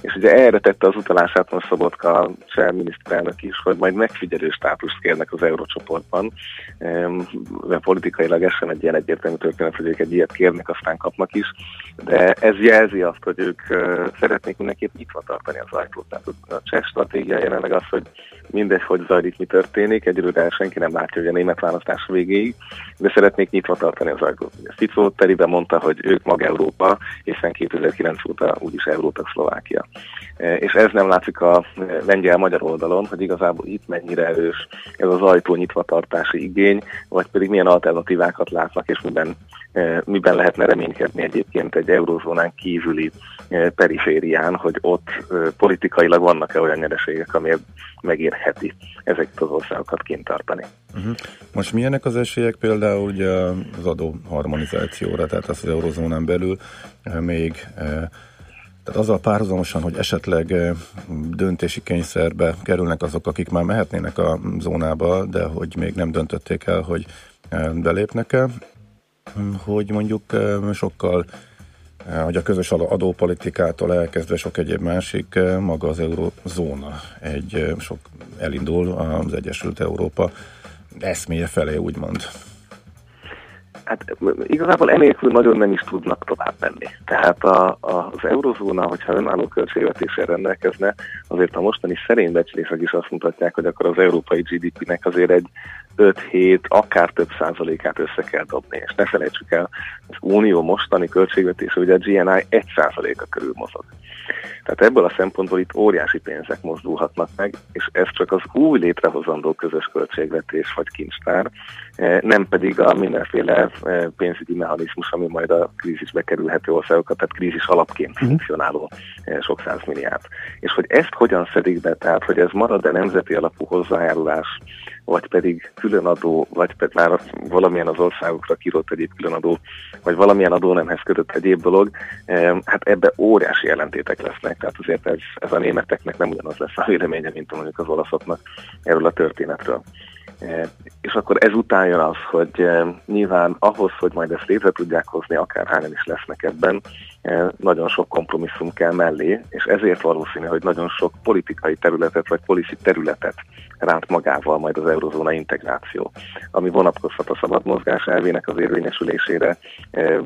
És ugye erre tette az utalását most Szobotka cseh miniszterelnök is, hogy majd megfigyelő státust kérnek az eurócsoportban. Mert politikailag ez sem egy ilyen egyértelmű történet, hogy ők egy ilyet kérnek, aztán kapnak is. De ez jelzi azt, hogy ők szeretnék mindenképp nyitva tartani az ajtót. Tehát a cseh stratégia jelenleg az, hogy mindegy, hogy zajlik, mi történik, egyelőre senki nem látja, hogy a német választás végéig, de szeretnék nyitva tartani az ajtót. Fico teribe mondta, hogy ők mag Európa, hiszen 2009 óta úgyis Európa Szlovákia. E, és ez nem látszik a lengyel-magyar oldalon, hogy igazából itt mennyire erős ez az ajtó nyitva tartási igény, vagy pedig milyen alternatívákat látnak, és miben miben lehetne reménykedni egyébként egy eurozónán kívüli eh, periférián, hogy ott eh, politikailag vannak-e olyan nyereségek, amiért megérheti ezeket az országokat kint tartani. Uh-huh. Most milyenek az esélyek például ugye az adó harmonizációra, tehát az, az eurozónán belül még tehát azzal párhuzamosan, hogy esetleg döntési kényszerbe kerülnek azok, akik már mehetnének a zónába, de hogy még nem döntötték el, hogy belépnek-e, hogy mondjuk sokkal hogy a közös adópolitikától elkezdve sok egyéb másik, maga az eurozóna egy sok elindul az Egyesült Európa eszméje felé, úgymond. Hát igazából enélkül nagyon nem is tudnak tovább menni. Tehát a, a, az eurozóna, hogyha önálló költségvetéssel rendelkezne, azért a mostani szerény becslések is azt mutatják, hogy akkor az európai GDP-nek azért egy 5-7, akár több százalékát össze kell dobni. És ne felejtsük el, az unió mostani költségvetése, ugye a GNI 1 százaléka körül mozog. Tehát ebből a szempontból itt óriási pénzek mozdulhatnak meg, és ez csak az új létrehozandó közös költségvetés vagy kincstár, eh, nem pedig a mindenféle eh, pénzügyi mechanizmus, ami majd a krízisbe kerülhető országokat, tehát krízis alapként uh-huh. funkcionáló eh, sok százmilliárd. És hogy ezt hogyan szedik be, tehát hogy ez marad-e nemzeti alapú hozzájárulás, vagy pedig különadó, vagy pedig már valamilyen az országokra kirott egyéb különadó, vagy valamilyen adónemhez kötött egyéb dolog, hát ebbe óriási jelentétek lesznek, tehát azért ez, ez a németeknek nem ugyanaz lesz a véleménye, mint mondjuk az olaszoknak erről a történetről. És akkor ezután jön az, hogy nyilván ahhoz, hogy majd ezt létre tudják hozni, akárhányan is lesznek ebben, nagyon sok kompromisszum kell mellé, és ezért valószínű, hogy nagyon sok politikai területet vagy policy területet ránt magával majd az eurozóna integráció, ami vonatkozhat a szabad mozgás elvének az érvényesülésére,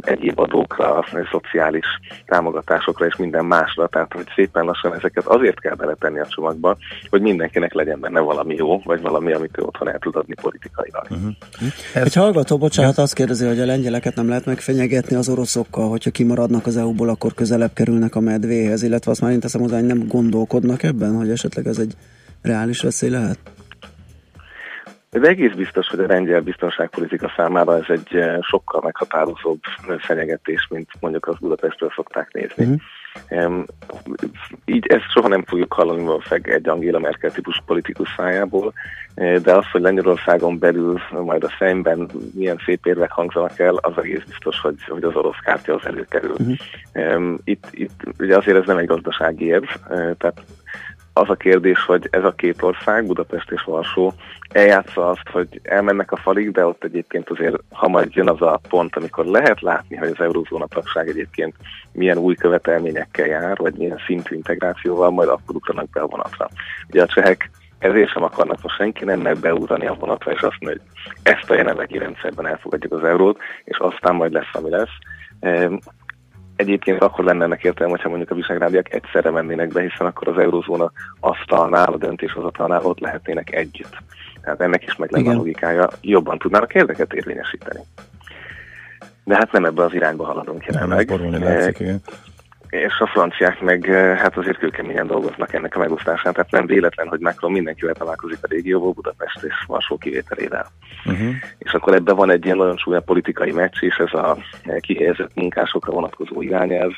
egyéb adókra, szociális támogatásokra és minden másra, tehát hogy szépen lassan ezeket azért kell beletenni a csomagba, hogy mindenkinek legyen benne valami jó, vagy valami, amit ő otthon el tud adni politikailag. Uh-huh. Egy hallgató, bocsánat, azt kérdezi, hogy a lengyeleket nem lehet megfenyegetni az oroszokkal, hogyha kimaradnak az EU-ból, akkor közelebb kerülnek a medvéhez, illetve azt már én teszem hozzá, hogy nem gondolkodnak ebben, hogy esetleg ez egy reális veszély lehet? Ez egész biztos, hogy a lengyel biztonságpolitika számára ez egy eh, sokkal meghatározóbb fenyegetés, mint mondjuk az Budapestről szokták nézni. Uh-huh. Um, így ezt soha nem fogjuk hallani valószínűleg egy Angela Merkel típus politikus szájából, eh, de az, hogy Lengyelországon belül majd a szemben milyen szép érvek hangzanak el, az egész biztos, hogy, hogy az orosz kártya az előkerül. Uh-huh. Um, itt, itt ugye azért ez nem egy gazdasági érv, eh, tehát az a kérdés, hogy ez a két ország, Budapest és Varsó, eljátsza azt, hogy elmennek a falig, de ott egyébként azért, ha majd jön az a pont, amikor lehet látni, hogy az eurózóna tagság egyébként milyen új követelményekkel jár, vagy milyen szintű integrációval, majd akkor ugranak be a vonatra. Ugye a csehek ezért sem akarnak most senki nem beúrani a vonatra, és azt mondani, hogy ezt a jelenlegi rendszerben elfogadjuk az eurót, és aztán majd lesz, ami lesz. Egyébként akkor lenne ennek értelme, hogyha mondjuk a visegrádiak egyszerre mennének be, hiszen akkor az eurozóna asztalnál, a döntéshozatalnál ott lehetnének együtt. Tehát ennek is meg lenne a logikája, jobban tudnának érdeket érvényesíteni. De hát nem ebbe az irányba haladunk jelenleg. Nem, látszik, igen és a franciák meg hát azért kőkeményen dolgoznak ennek a megosztásán, tehát nem véletlen, hogy Macron mindenkivel találkozik a régióból, Budapest és Varsó kivételével. Uh-huh. És akkor ebben van egy ilyen nagyon súlyabb politikai meccs, és ez a kihelyezett munkásokra vonatkozó irányelv,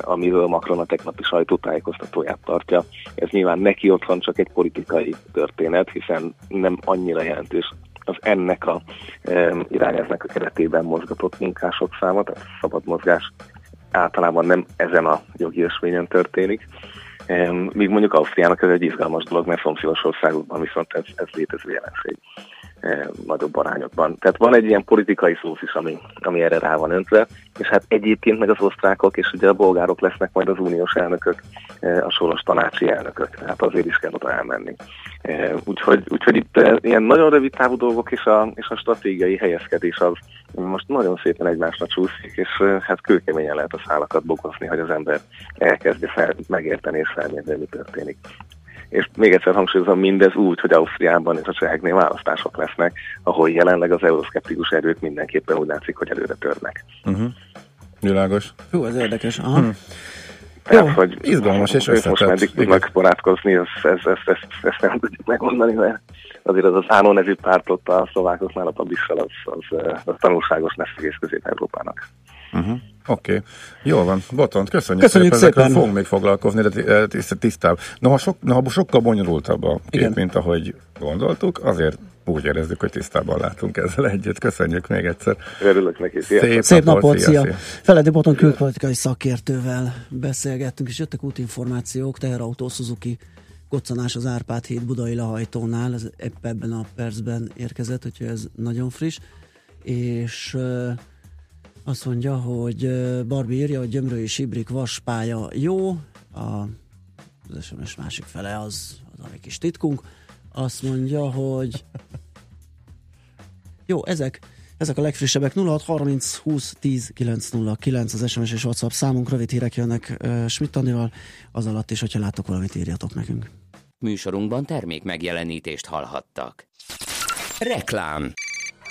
amiről Macron a tegnapi sajtótájékoztatóját tartja. Ez nyilván neki otthon csak egy politikai történet, hiszen nem annyira jelentős az ennek a e, irányelvnek a keretében mozgatott munkások száma, tehát szabad mozgás általában nem ezen a jogi ösvényen történik. Míg mondjuk Ausztriának ez egy izgalmas dolog, mert szomszédos országokban viszont ez, ez létező jelenség nagyobb arányokban. Tehát van egy ilyen politikai szósz is, ami, ami erre rá van öntve, és hát egyébként meg az osztrákok és ugye a bolgárok lesznek majd az uniós elnökök, a soros tanácsi elnökök, tehát azért is kell oda elmenni. Úgyhogy, úgyhogy itt ilyen nagyon rövid távú dolgok és a, és a stratégiai helyezkedés az most nagyon szépen egymásra csúszik, és hát kőkeményen lehet a szálakat bogozni, hogy az ember elkezdje fel, megérteni és felmérni, mi történik. És még egyszer hangsúlyozom, mindez úgy, hogy Ausztriában és a cseheknél választások lesznek, ahol jelenleg az euroszkeptikus erők mindenképpen úgy látszik, hogy előre törnek. Uh-huh. Világos. Jó, ez érdekes. Aha. Hmm. Tehát, Jó, hogy izgalmas és ők most összetett. meddig tudnak barátkozni, ezt, ezt, ezt, ezt, ezt nem tudjuk megmondani, mert azért az az Ánó nevű pártot a szlovákoknál a Babissal, az, az, az, az tanulságos lesz egész Közép-Európának. Uh-huh. Oké, okay. jól van. Botont, köszönjük, Köszönjük szépen. szépen. Ezekről fogunk még foglalkozni, de eh, tiszt- tisztább. Noha, sok, noha sokkal bonyolultabb a kép, Igen. mint ahogy gondoltuk, azért úgy érezzük, hogy tisztában látunk ezzel együtt. Köszönjük még egyszer. Örülök neki, sziasztok! Szép napot, szia! szia. Feledi Boton külpolitikai szakértővel beszélgettünk, és jöttek útinformációk, teherautó Suzuki koccanás az Árpád híd Budai lehajtónál, ez ebben a percben érkezett, úgyhogy ez nagyon friss, és ö, azt mondja, hogy Barbie írja, hogy Gyömrői Sibrik vaspálya jó, a, az SMS másik fele az, az a kis titkunk, azt mondja, hogy jó, ezek, ezek a legfrissebbek. 0630 20 10 909 az SMS és WhatsApp számunk, rövid hírek jönnek uh, Schmidt az alatt is, hogyha látok valamit, írjatok nekünk. Műsorunkban termék megjelenítést hallhattak. Reklám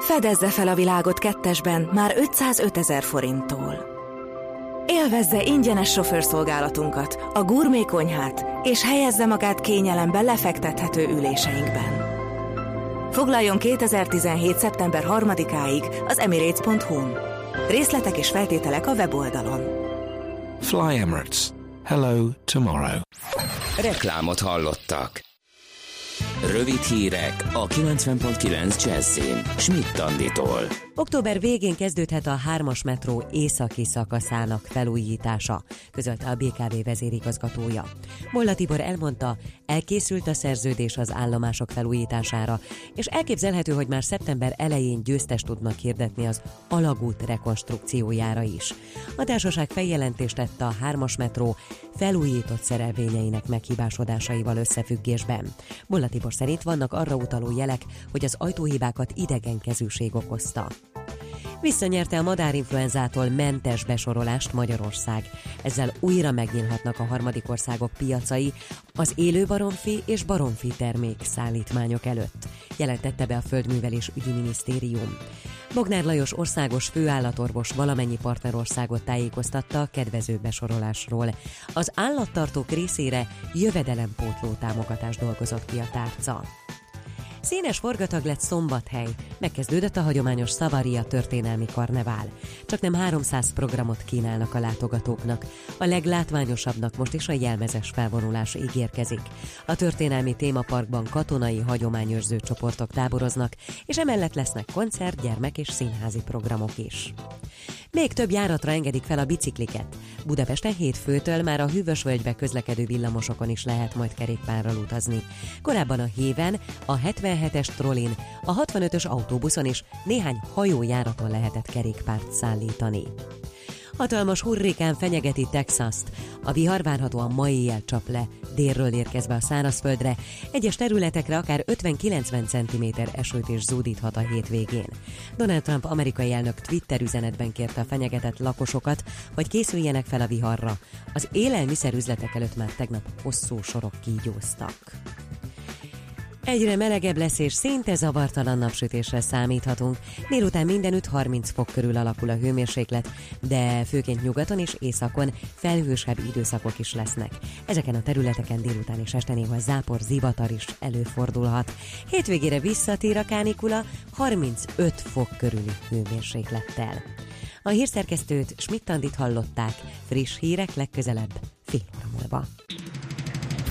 Fedezze fel a világot kettesben már 505 ezer forinttól. Élvezze ingyenes sofőrszolgálatunkat, a gurmé konyhát, és helyezze magát kényelembe lefektethető üléseinkben. Foglaljon 2017. szeptember 3-áig az emirates.hu-n. Részletek és feltételek a weboldalon. Fly Emirates. Hello tomorrow. Reklámot hallottak. Rövid hírek a 90.9 Jazzin. Schmidt Anditól. Október végén kezdődhet a 3-as metró északi szakaszának felújítása, közölte a BKV vezérigazgatója. Bolla Tibor elmondta, elkészült a szerződés az állomások felújítására, és elképzelhető, hogy már szeptember elején győztes tudnak hirdetni az alagút rekonstrukciójára is. A társaság feljelentést tette a 3-as metró felújított szerelvényeinek meghibásodásaival összefüggésben. Bolla Tibor szerint vannak arra utaló jelek, hogy az ajtóhibákat idegenkezűség okozta. Visszanyerte a madárinfluenzától mentes besorolást Magyarország. Ezzel újra megnyílhatnak a harmadik országok piacai az élő baromfi és baromfi termék szállítmányok előtt, jelentette be a Földművelés ügyi minisztérium. Bognár Lajos országos főállatorvos valamennyi partnerországot tájékoztatta a kedvező besorolásról. Az állattartók részére jövedelempótló támogatást dolgozott ki a tárca. Színes forgatag lett Szombathely. Megkezdődött a hagyományos Szavaria történelmi karnevál. Csak nem 300 programot kínálnak a látogatóknak. A leglátványosabbnak most is a jelmezes felvonulás ígérkezik. A történelmi témaparkban katonai hagyományőrző csoportok táboroznak, és emellett lesznek koncert, gyermek és színházi programok is. Még több járatra engedik fel a bicikliket. Budapesten hétfőtől már a Hűvösvölgybe közlekedő villamosokon is lehet majd kerékpárral utazni. Korábban a Héven, a 77-es Trollin, a 65-ös autóbuszon is néhány hajójáraton lehetett kerékpárt szállítani. Hatalmas hurrikán fenyegeti Texast. A vihar várhatóan ma éjjel csap le, délről érkezve a szárazföldre. Egyes területekre akár 50-90 cm esőt is zúdíthat a hétvégén. Donald Trump amerikai elnök Twitter üzenetben kérte a fenyegetett lakosokat, hogy készüljenek fel a viharra. Az élelmiszerüzletek előtt már tegnap hosszú sorok kígyóztak. Egyre melegebb lesz és szinte zavartalan napsütésre számíthatunk. Délután mindenütt 30 fok körül alakul a hőmérséklet, de főként nyugaton és északon felhősebb időszakok is lesznek. Ezeken a területeken délután és este néha zápor, zivatar is előfordulhat. Hétvégére visszatér a kánikula 35 fok körüli hőmérséklettel. A hírszerkesztőt Schmidt-Tandit hallották, friss hírek legközelebb fél óra múlva.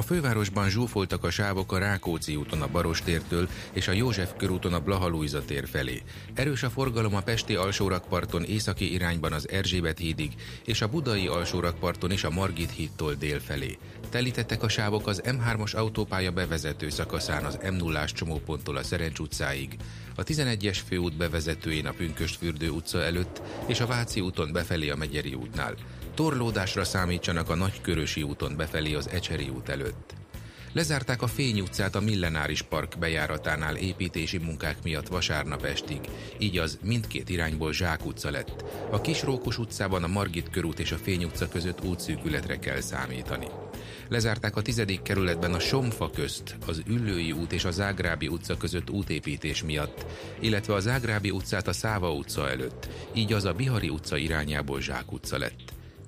A fővárosban zsúfoltak a sávok a Rákóczi úton a Barostértől és a József körúton a Blaha Lujza tér felé. Erős a forgalom a Pesti alsórakparton északi irányban az Erzsébet hídig és a Budai alsórakparton is a Margit hídtól dél felé. Telítettek a sávok az M3-as autópálya bevezető szakaszán az M0-ás csomóponttól a Szerencs utcáig, a 11-es főút bevezetőjén a Pünköstfürdő utca előtt és a Váci úton befelé a Megyeri útnál. Torlódásra számítsanak a Nagykörösi úton befelé az Ecseri út előtt. Lezárták a Fény utcát a Millenáris Park bejáratánál építési munkák miatt vasárnap estig, így az mindkét irányból Zsák utca lett. A Kisrókus utcában a Margit körút és a Fény utca között útszűkületre kell számítani. Lezárták a tizedik kerületben a Somfa közt, az Üllői út és a Zágrábi utca között útépítés miatt, illetve a Zágrábi utcát a Száva utca előtt, így az a Bihari utca irányából Zsák utca lett.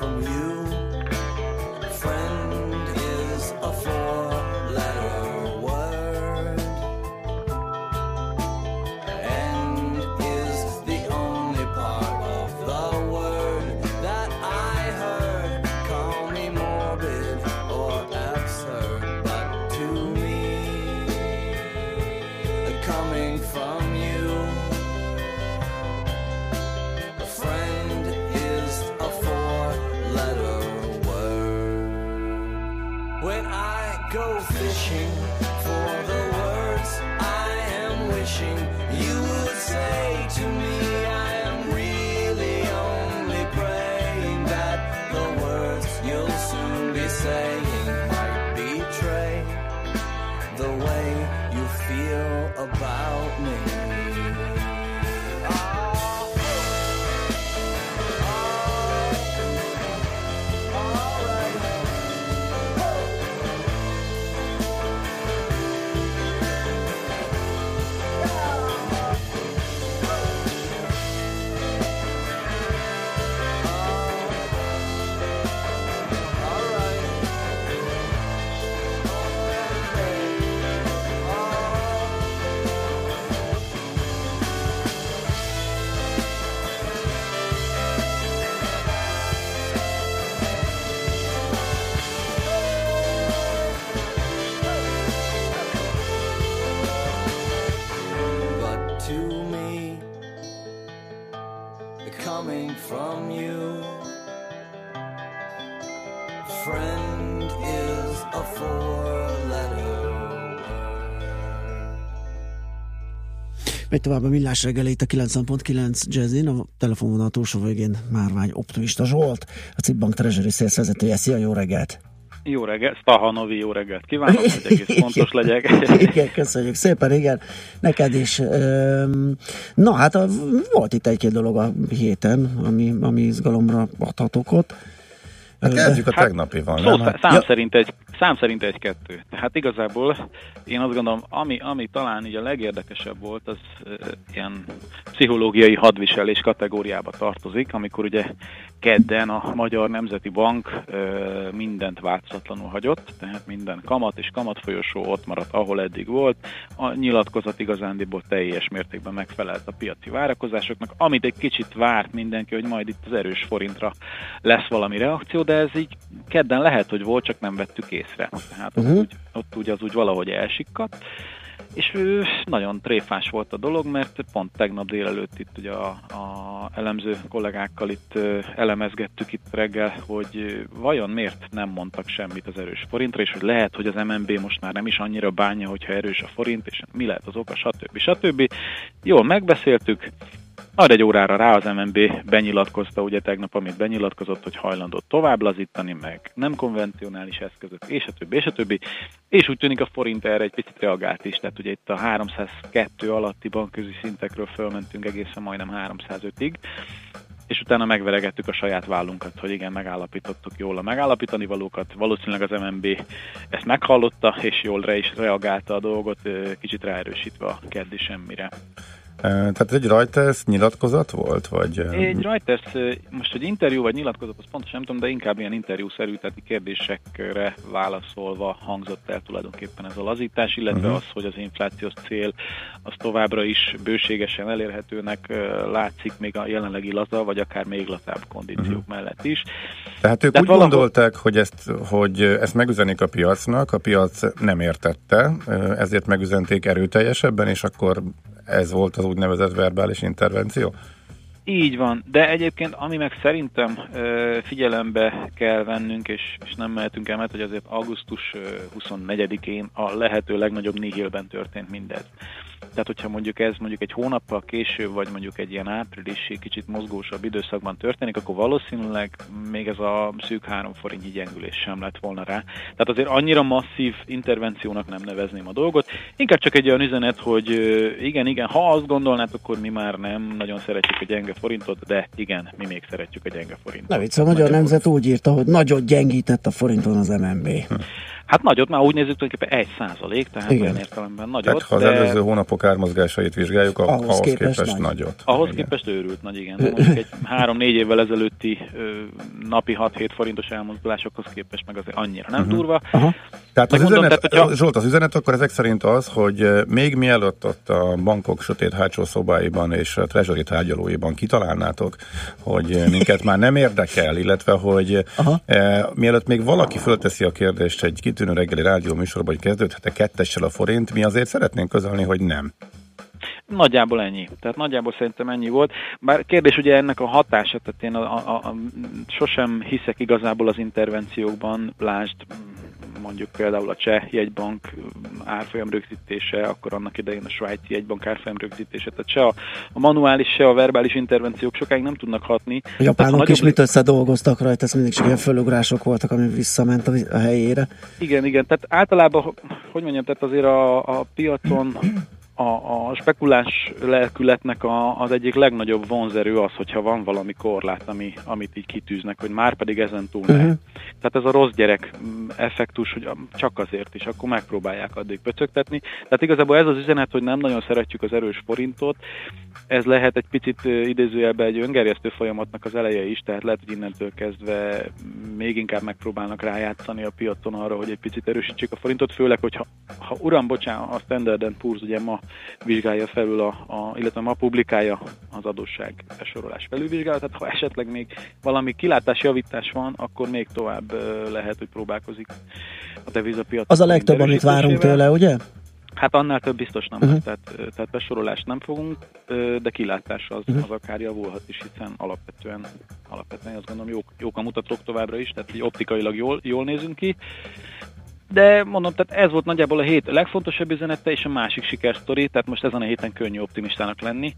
from you. Megy tovább a millás reggeli itt a 90.9 Jazzin, a telefonvonal túlsó végén Márvány Optimista Zsolt, a Cibbank Treasury Sales vezetője. Szia, jó reggelt! Jó reggelt, Stahanovi, jó reggelt kívánok, hogy egész fontos legyek. igen, köszönjük szépen, igen, neked is. Öm, Na hát a, volt itt egy-két dolog a héten, ami, ami izgalomra adhat okot. Hát kezdjük a tegnapival, Szó, nem? Hát- szám, Ja. szerint egy, szám szerint egy-kettő. Tehát igazából én azt gondolom, ami, ami talán így a legérdekesebb volt, az ö, ilyen pszichológiai hadviselés kategóriába tartozik, amikor ugye kedden a Magyar Nemzeti Bank ö, mindent változatlanul hagyott, tehát minden kamat és kamatfolyosó ott maradt, ahol eddig volt. A nyilatkozat igazándiból teljes mértékben megfelelt a piaci várakozásoknak, amit egy kicsit várt mindenki, hogy majd itt az erős forintra lesz valami reakció, de ez így kedden lehet, hogy volt, csak nem vettük észre. Tehát ott, Mhm. úgy, ott úgy az úgy valahogy elsikkadt. És ő, nagyon tréfás volt a dolog, mert pont tegnap délelőtt itt ugye a, a elemző kollégákkal itt elemezgettük itt reggel, hogy vajon miért nem mondtak semmit az erős forintra, és hogy lehet, hogy az MNB most már nem is annyira bánja, hogyha erős a forint, és mi lehet az oka, stb. stb. Jól megbeszéltük, majd egy órára rá az MNB benyilatkozta, ugye tegnap, amit benyilatkozott, hogy hajlandó tovább lazítani, meg nem konvencionális eszközök, és a többi, és a többi. És úgy tűnik a forint erre egy picit reagált is, tehát ugye itt a 302 alatti bankközi szintekről fölmentünk egészen majdnem 305-ig, és utána megveregettük a saját vállunkat, hogy igen, megállapítottuk jól a megállapítani valókat. Valószínűleg az MNB ezt meghallotta, és jól re is reagálta a dolgot, kicsit ráerősítve a keddi semmire. Tehát egy Reuters nyilatkozat volt? Vagy, Egy Reuters, most egy interjú vagy nyilatkozat, az pontosan nem tudom, de inkább ilyen interjúszerű, tehát kérdésekre válaszolva hangzott el tulajdonképpen ez a lazítás, illetve uh-huh. az, hogy az inflációs cél az továbbra is bőségesen elérhetőnek látszik még a jelenlegi laza, vagy akár még lazább kondíciók uh-huh. mellett is. Tehát ők De úgy valahol- gondolták, hogy ezt, hogy ezt megüzenik a piacnak, a piac nem értette, ezért megüzenték erőteljesebben, és akkor ez volt az úgynevezett verbális intervenció? Így van, de egyébként ami meg szerintem ö, figyelembe kell vennünk, és, és nem mehetünk el, mert hogy azért augusztus ö, 24-én a lehető legnagyobb nihilben történt mindez. Tehát, hogyha mondjuk ez mondjuk egy hónappal később, vagy mondjuk egy ilyen áprilisi, kicsit mozgósabb időszakban történik, akkor valószínűleg még ez a szűk 3 forintnyi gyengülés sem lett volna rá. Tehát azért annyira masszív intervenciónak nem nevezném a dolgot. Inkább csak egy olyan üzenet, hogy igen, igen, ha azt gondolnád, akkor mi már nem nagyon szeretjük a gyenge forintot, de igen, mi még szeretjük a gyenge forintot. Ne vicc, a Magyar Nemzet úgy írta, hogy nagyon gyengített a forinton az MNB. Hát nagyot, már úgy nézzük tulajdonképpen 1 százalék, tehát Igen. olyan értelemben nagyot. Tehát ha az de... előző hónapok ármozgásait vizsgáljuk, ahhoz, Ahhoz képest képest, nagy. nagyot. Ahhoz képest őrült nagy, igen. De mondjuk egy három-négy évvel ezelőtti ö, napi 6-7 forintos elmozdulásokhoz képest meg azért annyira nem Mhm. durva. Tehát az Meg mondom, üzenet, tehát, hogyha- Zsolt, az üzenet akkor ezek szerint az, hogy még mielőtt ott a bankok sötét hátsó szobáiban és a treasury tárgyalóiban kitalálnátok, hogy minket már nem érdekel, illetve hogy eh, mielőtt még valaki fölteszi a kérdést egy kitűnő reggeli rádió műsorban, hogy kezdődhet-e kettessel a forint, mi azért szeretnénk közölni, hogy nem. Nagyjából ennyi. Tehát nagyjából szerintem ennyi volt. Bár kérdés ugye ennek a hatása, tehát én a, a, a, sosem hiszek igazából az intervenciókban, lásd mondjuk például a cseh jegybank árfolyam rögzítése, akkor annak idején a svájci jegybank árfolyam rögzítése, tehát se a, a manuális, se a verbális intervenciók sokáig nem tudnak hatni. A japánok nagyobb- is mit összedolgoztak rajta, ez mindig csak ilyen fölugrások voltak, ami visszament a, helyére. Igen, igen, tehát általában, ho- hogy mondjam, tehát azért a, a piacon a, a spekuláns lelkületnek a, az egyik legnagyobb vonzerő az, hogyha van valami korlát, ami, amit így kitűznek, hogy már pedig ezen túl ne. Mhm. Tehát ez a rossz gyerek mm, effektus, hogy csak azért is, akkor megpróbálják addig pöcögtetni. Tehát igazából ez az üzenet, hogy nem nagyon szeretjük az erős forintot, ez lehet egy picit idézőjelben egy öngerjesztő folyamatnak az eleje is, tehát lehet, hogy innentől kezdve még inkább megpróbálnak rájátszani a piacon arra, hogy egy picit erősítsék a forintot, főleg, hogyha ha uram, bocsánat, a Standard Poor's ugye ma vizsgálja felül, a, a, illetve ma publikálja az adósság besorolás felülvizsgálatát, ha esetleg még valami kilátás javítás van, akkor még tovább lehet, hogy próbálkozik a devizapiac. Az a legtöbb, amit várunk tőle, ugye? Hát annál több biztos nem, uh-huh. tehát, tehát besorolást nem fogunk, de kilátás az, uh-huh. az akár javulhat is, hiszen alapvetően, alapvetően azt gondolom jók, jók a mutatók továbbra is, tehát így optikailag jól, jól nézünk ki. De mondom, tehát ez volt nagyjából a hét legfontosabb üzenete, és a másik sikersztori, tehát most ezen a héten könnyű optimistának lenni.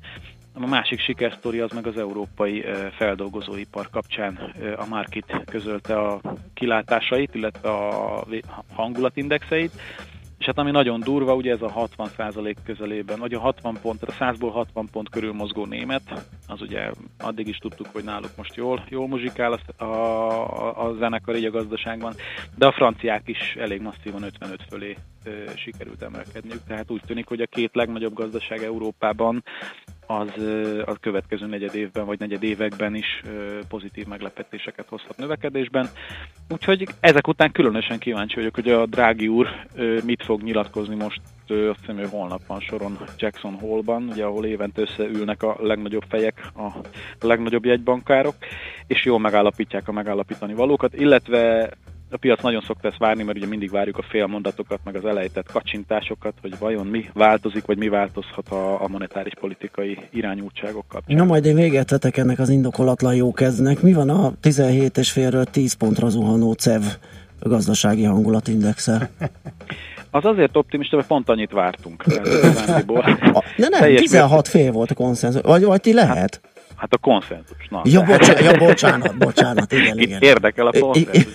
A másik sikersztori az meg az európai feldolgozóipar kapcsán a Markit közölte a kilátásait, illetve a hangulatindexeit, És hát ami nagyon durva, ugye ez a 60% közelében, vagy a 60 pont, tehát a 100-ból 60 pont körül mozgó német, az ugye addig is tudtuk, hogy náluk most jól, jól muzsikál a, a, a zenekar így a gazdaságban, de a franciák is elég masszívan 55 fölé sikerült emelkedniük, tehát úgy tűnik, hogy a két legnagyobb gazdaság Európában az a következő negyed évben vagy negyed években is pozitív meglepetéseket hozhat növekedésben. Úgyhogy ezek után különösen kíváncsi vagyok, hogy a Drági úr mit fog nyilatkozni most, azt hiszem, hogy holnap van soron Jackson Hole-ban, ugye, ahol évente összeülnek a legnagyobb fejek, a legnagyobb jegybankárok, és jól megállapítják a megállapítani valókat, illetve a piac nagyon szokta ezt várni, mert ugye mindig várjuk a félmondatokat, meg az elejtett kacsintásokat, hogy vajon mi változik, vagy mi változhat a, a monetáris politikai irányultságok kapcsán. Na majd én véget vetek ennek az indokolatlan jó kezdnek. Mi van a 17 és félről 10 pontra zuhanó CEV gazdasági hangulatindexel? Az azért optimista, mert pont annyit vártunk. De nem, Teljes 16 fél volt a konszenzus. Vagy, vagy ti lehet? Hát a konszenzus. Na, Ja, bocsánat, ja, bocsánat, bocsánat, igen, Itt igen. érdekel a konszenzus.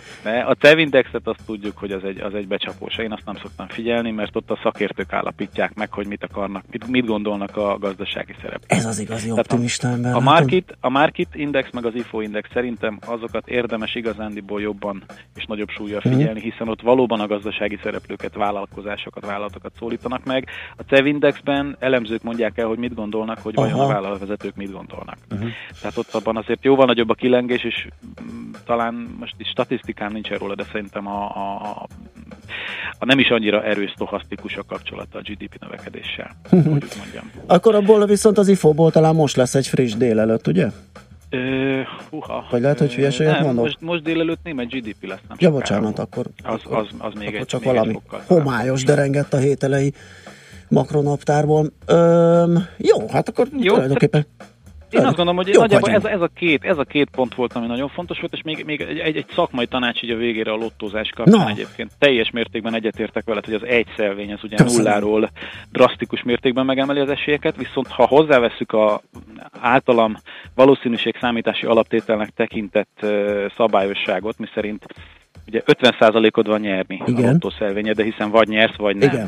Ne, A CEV indexet azt tudjuk, hogy az egy, az egy becsapós. Én azt nem szoktam figyelni, mert ott a szakértők állapítják meg, hogy mit akarnak, mit, mit gondolnak a gazdasági szerep. Ez az igazi Tehát optimista ember. A market, a market index meg az IFO index szerintem azokat érdemes igazándiból jobban és nagyobb súlyjal Mhm. figyelni, hiszen ott valóban a gazdasági szereplőket, vállalkozásokat, vállalatokat szólítanak meg. A CEV indexben elemzők mondják el, hogy mit gondolnak, hogy vajon Aha. a vállalatvezetők mit gondolnak. Mhm. Tehát ott abban azért jóval nagyobb a kilengés, és mm, talán most is statisztikám nincsen róla, de szerintem a, a, a, nem is annyira erős sztohasztikus a kapcsolata a GDP növekedéssel, hogy úgy mondjam. Akkor abból viszont az ifóból talán most lesz egy friss délelőtt, ugye? Ö. Vagy lehet, hogy hülyeséget nem, mondok? Most, most délelőtt német GDP lesz, nem Ja, bocsánat, akkor, Az, az, az még akkor egy, csak még valami egy homályos derengett a hételei makronaptárból. Öm, jó, hát akkor Jó, tulajdonképpen Én azt gondolom, hogy nagyjából ez, ez, a két, ez a két pont volt, ami nagyon fontos volt, és még, még egy, egy, egy szakmai tanács így a végére a lottózás kapcsán Na. egyébként teljes mértékben egyetértek veled, hogy az egy szelvény az ugye Köszönöm. nulláról drasztikus mértékben megemeli az esélyeket, viszont ha hozzáveszünk a általam valószínűség számítási alaptételnek tekintett ö, szabályosságot, mi szerint ugye 50%-od van nyerni Igen. a lottószelvényed, de hiszen vagy nyersz, vagy nem. Igen.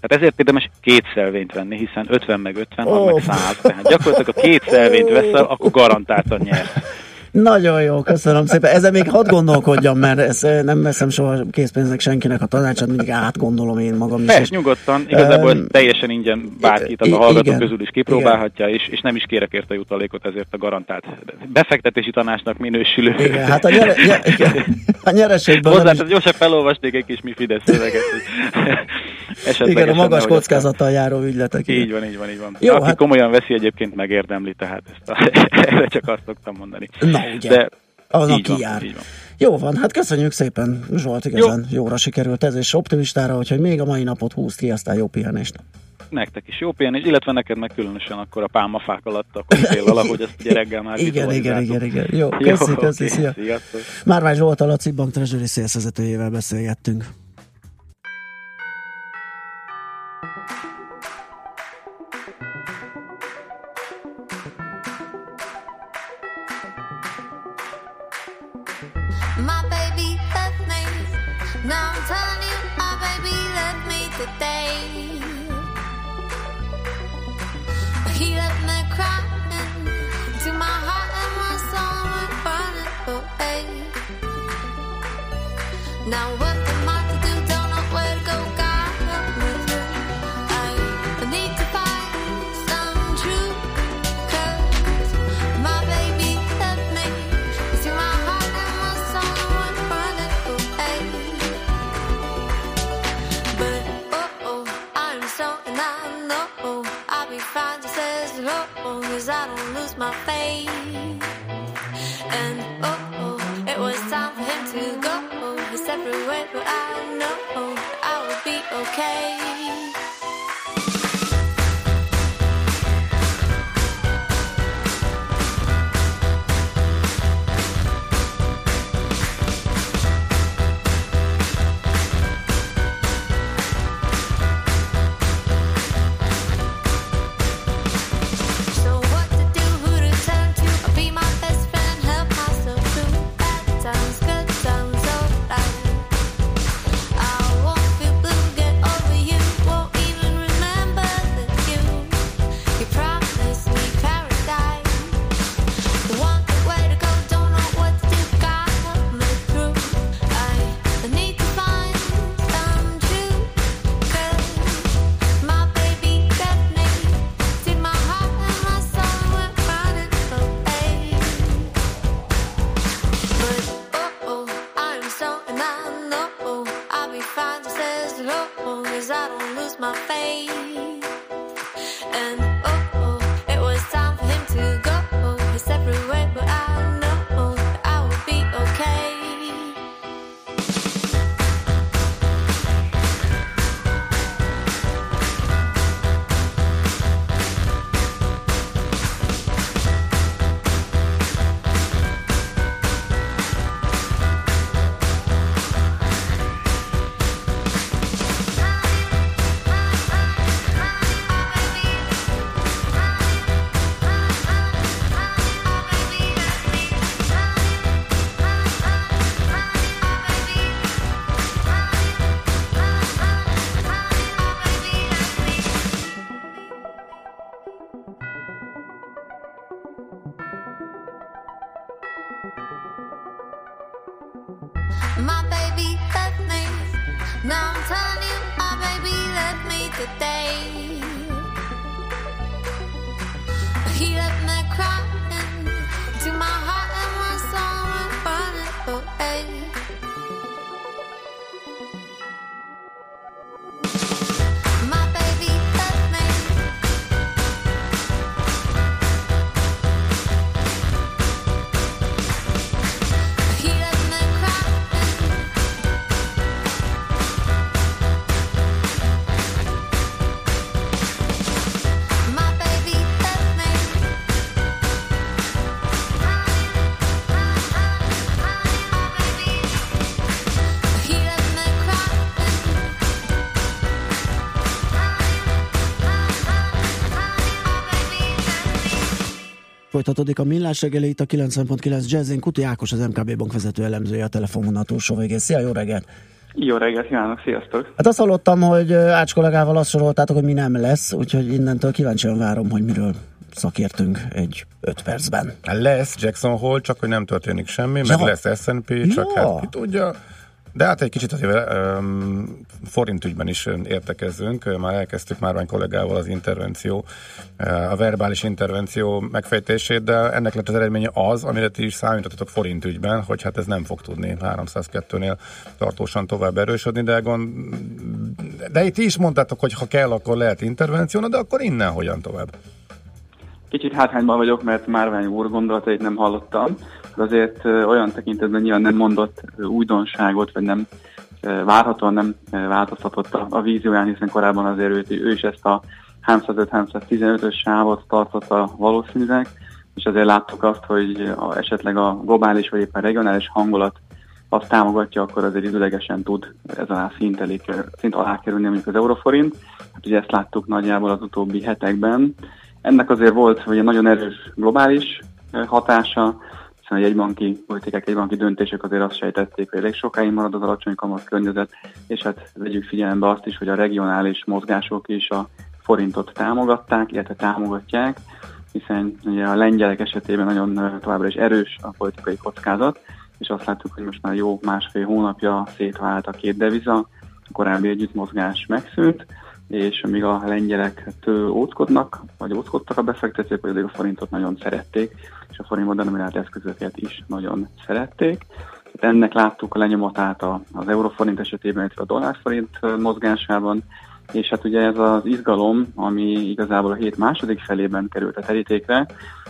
Tehát ezért érdemes két szelvényt venni, hiszen 50 meg 50, Ó. az meg 100. Tehát gyakorlatilag a két szelvényt veszel, akkor garantáltan nyersz. Nagyon jó, köszönöm szépen. Ezen még hadd gondolkodjam, mert ezt eh, nem veszem soha készpénznek senkinek a tanácsát, mindig átgondolom én magam is. Persze, nyugodtan, igazából ez teljesen ingyen bárki, tehát a hallgatók igen, közül is kipróbálhatja, és, és nem is kérek érte jutalékot, ezért a garantált befektetési tanácsnak minősülő. Igen, hát a, nyere, nye- igen, a nyereségből Hozzá, is, gyorsan felolvasnék egy kis mi Fidesz szöveget. igen, a magas kockázattal járó ügyletek. igen. Így van, így van, így van. Jó, Aki hát- komolyan veszi, egyébként megérdemli, tehát ezt a, erre csak azt szoktam mondani. Na, ugye. De Az, így van, jár. így van. Jó van, hát köszönjük szépen, Zsolt, igazán jó. jóra sikerült ez, és optimistára, hogy még a mai napot húzt ki, aztán jó pihenést. Nektek is jó pihenés, illetve neked meg különösen akkor a pálmafák alatt a koktéllal, ahogy ezt ugye reggel már Igen, igen, igen, igen. Jó, köszi, köszi, oké, szia. Sziasztok. Márvány Zsolt a Laci Bank Treasury Sales vezetőjével beszélgettünk. Now I'm telling you, my baby left me today. He left me crying to my heart and my soul went running away. Now what as long as I don't lose my faith. And oh oh, it was time for him to go separate way, but I know I will be okay. Folytatódik a millás reggeli itt a 90.9 Jazzin. Kuti Ákos, az MKB Bank vezető elemzője a telefonvonal túlsó végén. Szia, jó reggelt! Jó reggelt kívánok, sziasztok! Hát azt hallottam, hogy Ács kollégával azt soroltátok, hogy mi nem lesz, úgyhogy innentől kíváncsian várom, hogy miről szakértünk egy öt percben. Lesz Jackson Hole, csak hogy nem történik semmi, Ja. meg lesz S&P, csak Ja. hát ki tudja. De hát egy kicsit azért um, forint ügyben is értekezzünk. Már elkezdtük Márvány kollégával az intervenció, a verbális intervenció megfejtését, de ennek lett az eredménye az, amire ti is számítottatok forint ügyben, hogy hát ez nem fog tudni 302-nél tartósan tovább erősödni, de, gond, de itt is mondtátok, hogy ha kell, akkor lehet intervenció, de akkor innen hogyan tovább? Kicsit hátrányban vagyok, mert Márvány úr gondolatait nem hallottam, azért olyan tekintetben nyilván nem mondott újdonságot, vagy nem várhatóan nem változtatott a, a vízióján, hiszen korábban azért ő, ő is ezt a 305-315-ös sávot tartotta valószínűleg, és azért láttuk azt, hogy a, esetleg a globális vagy éppen regionális hangulat azt támogatja, akkor azért időlegesen tud ez alá szint, elé, szint alá kerülni mondjuk az euroforint. Hát ugye ezt láttuk nagyjából az utóbbi hetekben. Ennek azért volt ugye nagyon erős globális hatása, hiszen a jegybanki politikák, jegybanki döntések azért azt sejtették, hogy elég sokáig marad az alacsony kamat környezet, és hát vegyük figyelembe azt is, hogy a regionális mozgások is a forintot támogatták, illetve támogatják, hiszen ugye a lengyelek esetében nagyon továbbra is erős a politikai kockázat, és azt láttuk, hogy most már jó másfél hónapja szétvált a két deviza, a korábbi együttmozgás megszűnt, és amíg a lengyelek tő óckodnak, vagy óckodtak a befektetők, vagy a forintot nagyon szerették, és a forintban denominált eszközöket is nagyon szerették. Tehát ennek láttuk a lenyomatát az euróforint esetében, illetve a dollárforint mozgásában, és hát ugye ez az izgalom, ami igazából a hét második felében került a terítékre,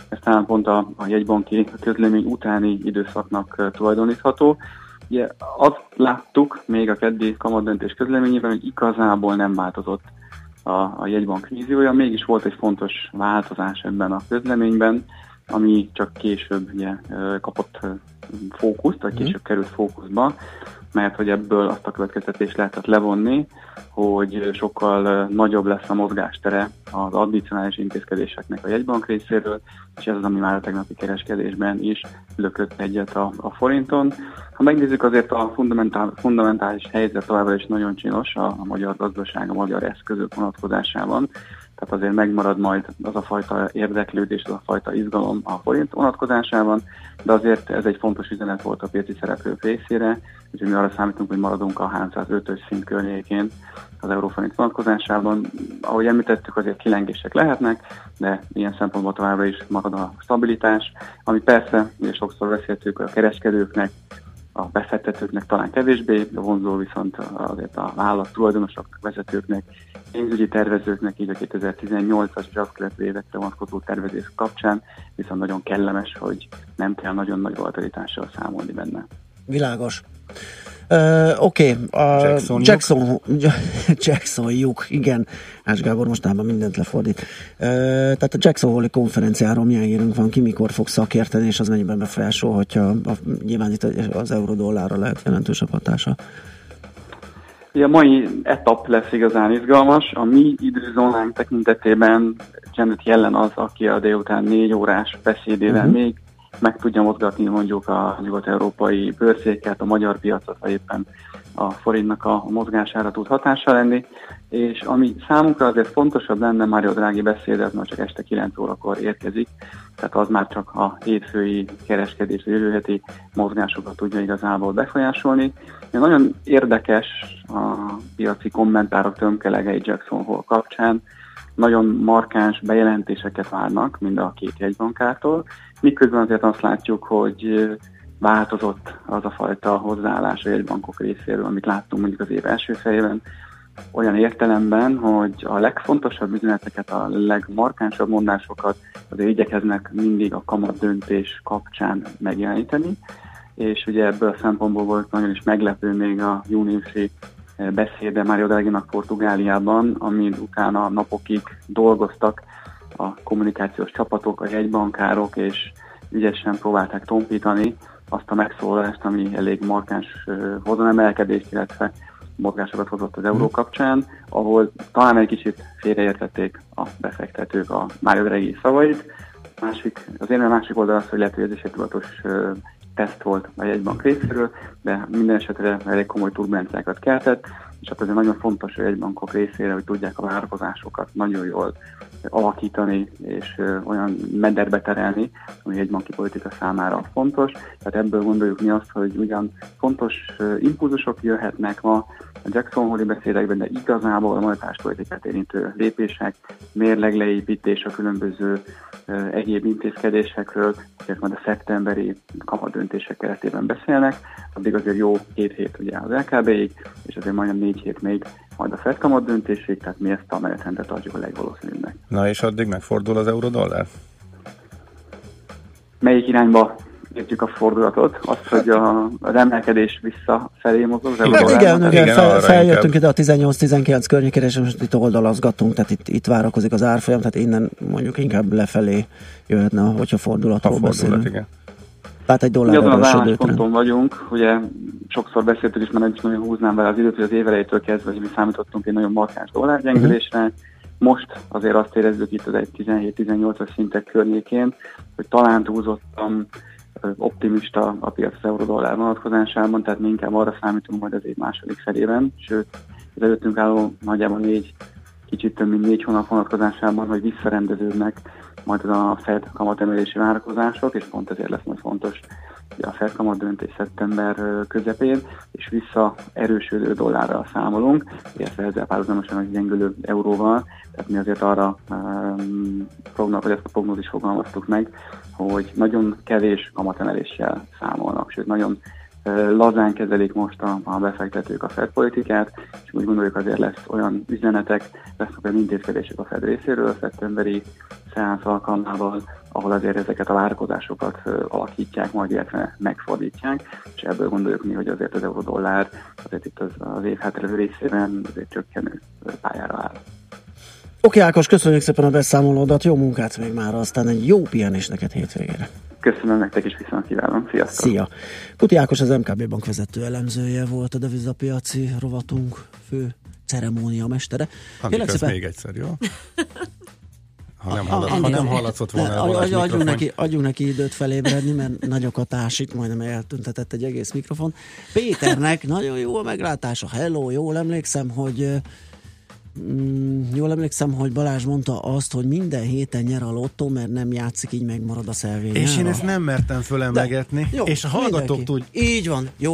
ez talán pont a, a jegybanki közlemény utáni időszaknak tulajdonítható. Ugye azt láttuk még a keddi kamatdöntés közleményében, hogy igazából nem változott a, a jegybank víziója, mégis volt egy fontos változás ebben a közleményben, ami csak később ugye, kapott fókuszt, vagy később került fókuszba, mert hogy ebből azt a következtetést lehetett levonni, hogy sokkal nagyobb lesz a mozgástere az addicionális intézkedéseknek a jegybank részéről, és ez az, ami már a tegnapi kereskedésben is lökött egyet a, a forinton. Ha megnézzük azért a fundamentál, fundamentális helyzet továbbra is nagyon csinos a, a magyar gazdaság, a magyar eszközök vonatkozásában, tehát azért megmarad majd az a fajta érdeklődés, az a fajta izgalom a forint vonatkozásában, de azért ez egy fontos üzenet volt a piaci szereplők részére, úgyhogy mi arra számítunk, hogy maradunk a 305-ös szint környékén az euróforint vonatkozásában. Ahogy említettük, azért kilengések lehetnek, de ilyen szempontból továbbra is marad a stabilitás, ami persze, ugye sokszor beszéltük a kereskedőknek, a befektetőknek talán kevésbé, de vonzó viszont azért a vállalat tulajdonosoknak, vezetőknek, pénzügyi tervezőknek, így a 2018-as és azt követő évekre vonatkozó tervezés kapcsán, viszont nagyon kellemes, hogy nem kell nagyon nagy volatilitással számolni benne. Világos. Uh, Oké, okay. a Jacksonjuk. Jackson, Jacksonjuk, igen. Ács Gábor mostában mindent lefordít. Uh, tehát a Jackson Hole konferenciáról milyen hírünk van, ki mikor fog szakérteni, és az mennyiben befolyásolhatja, a, nyilván itt az euró-dollárra lehet jelentősebb hatása. A mai etap lesz igazán izgalmas. A mi időzónánk tekintetében Janet Yellen az, aki a délután négy órás beszédével Mhm. még meg tudja mozgatni mondjuk a nyugat-európai bőrszéket, a magyar piacot, vagy éppen a forintnak a mozgására tud hatással lenni, és ami számunkra azért fontosabb lenne, Mário Drági beszéde, az már csak este 9 órakor érkezik, tehát az már csak a hétfői kereskedés, jövő heti mozgásokat tudja igazából befolyásolni. De nagyon érdekes a piaci kommentárok tömkelegei Jackson Hole kapcsán, nagyon markáns bejelentéseket várnak mind a két jegybankától, miközben azért azt látjuk, hogy változott az a fajta hozzáállás a jegybankok részéről, amit láttunk mondjuk az év első fejében, olyan értelemben, hogy a legfontosabb üzeneteket, a legmarkánsabb mondásokat azért igyekeznek mindig a kamat döntés kapcsán megjeleníteni, és ugye ebből a szempontból volt nagyon is meglepő még a júniusi beszéde Mário Draghi-nak Portugáliában, amin utána napokig dolgoztak a kommunikációs csapatok, a jegybankárok, és ügyesen próbálták tompítani azt a megszólalást, ami elég markáns hozonemelkedést, illetve mozgásokat hozott az euró kapcsán, ahol talán egy kicsit félreértették a befektetők a Mário Draghi szavait. Másik, az érme másik oldal az, hogy lehet, hogy ez is egy tudatos teszt volt a jegybank részéről, de minden esetre elég komoly turbulenciákat keltett, és hát azért nagyon fontos a jegybankok részére, hogy tudják a várakozásokat nagyon jól alakítani és olyan mederbe terelni, ami egy banki politika számára fontos. Tehát ebből gondoljuk mi azt, hogy ugyan fontos impulzusok jöhetnek ma a Jackson Hole beszédekben, de igazából a monetáris politikát érintő lépések, mérleg leépítés a különböző egyéb intézkedésekről, ezek majd a szeptemberi kamadöntések keretében beszélnek, addig azért jó két hét ugye az LKB-ig, és azért majdnem négy hét még majd a Fed kamat döntésig, tehát mi ezt a menetrendet adjuk a legvalószínűbbnek. Na és addig megfordul az euró-dollár? Melyik irányba értjük a fordulatot? Azt, hogy a, az emelkedés visszafelé mozog az Hát euró igen, igen, igen, fel, feljöttünk inkább. ide a 18-19 környékére, és most itt oldalazgatunk, tehát itt, itt várakozik az árfolyam, tehát innen mondjuk inkább lefelé jöhetne, hogyha Ha fordulatról fordulat, beszélünk. igen. Tehát egy dollár azon az erősödő trend. állásponton vagyunk, ugye sokszor beszéltük is, már nem is nagyon húznám vele az időt, hogy az év elejétől kezdve, hogy mi számítottunk egy nagyon markáns dollárgyengülésre. Most azért azt érezzük itt az egy 17-18-as szintek környékén, hogy talán túlzottan ö, optimista a piac az euró-dollár vonatkozásában, tehát mi inkább arra számítunk majd az év második felében, sőt, az előttünk álló nagyjából négy, kicsit több mint négy hónap vonatkozásában, hogy visszarendeződnek majd az a Fed kamatemelési várakozások, és pont ezért lesz majd fontos a Fed kamat döntés szeptember közepén, és vissza erősödő dollárral számolunk, illetve ezzel párhuzamosan egy gyengülő euróval, tehát mi azért arra um, prognóz, vagy ezt a prognózis fogalmaztuk meg, hogy nagyon kevés kamatemeléssel számolnak, sőt nagyon lazán kezelik most a, a befektetők a Fed politikát, és úgy gondoljuk azért lesz olyan üzenetek, lesznek olyan intézkedések a Fed részéről szeptemberi szeánsz alkalmával, ahol azért ezeket a várakozásokat alakítják, majd illetve megfordítják, és ebből gondoljuk mi, hogy azért az euró-dollár azért itt az, az év hátralévő részében azért csökkenő pályára áll. Oké, Ákos, köszönjük szépen a beszámolódat, jó munkát még már, aztán egy jó pihenés neked hétvégére. Köszönöm nektek is, viszont kívánom. Sziasztok! Szia! Kuti Ákos az MKB bank vezető elemzője volt a devizapiaci rovatunk fő ceremónia mestere. Kérlek ez szépen- még egyszer, jó? Ha nem, hallat, ha nem hallatszott volna adj- adjunk, mikrofon. neki, adjunk neki időt felébredni, mert nagyok a tásik, majdnem eltüntetett egy egész mikrofon. Péternek nagyon jó a meglátása. Hello, jól emlékszem, hogy jól emlékszem, hogy Balázs mondta azt, hogy minden héten nyer a lottó, mert nem játszik, így megmarad a szelvény. És én ezt nem mertem fölemlegetni, Jó, és a hallgatók mindenki. tud, Így van, jó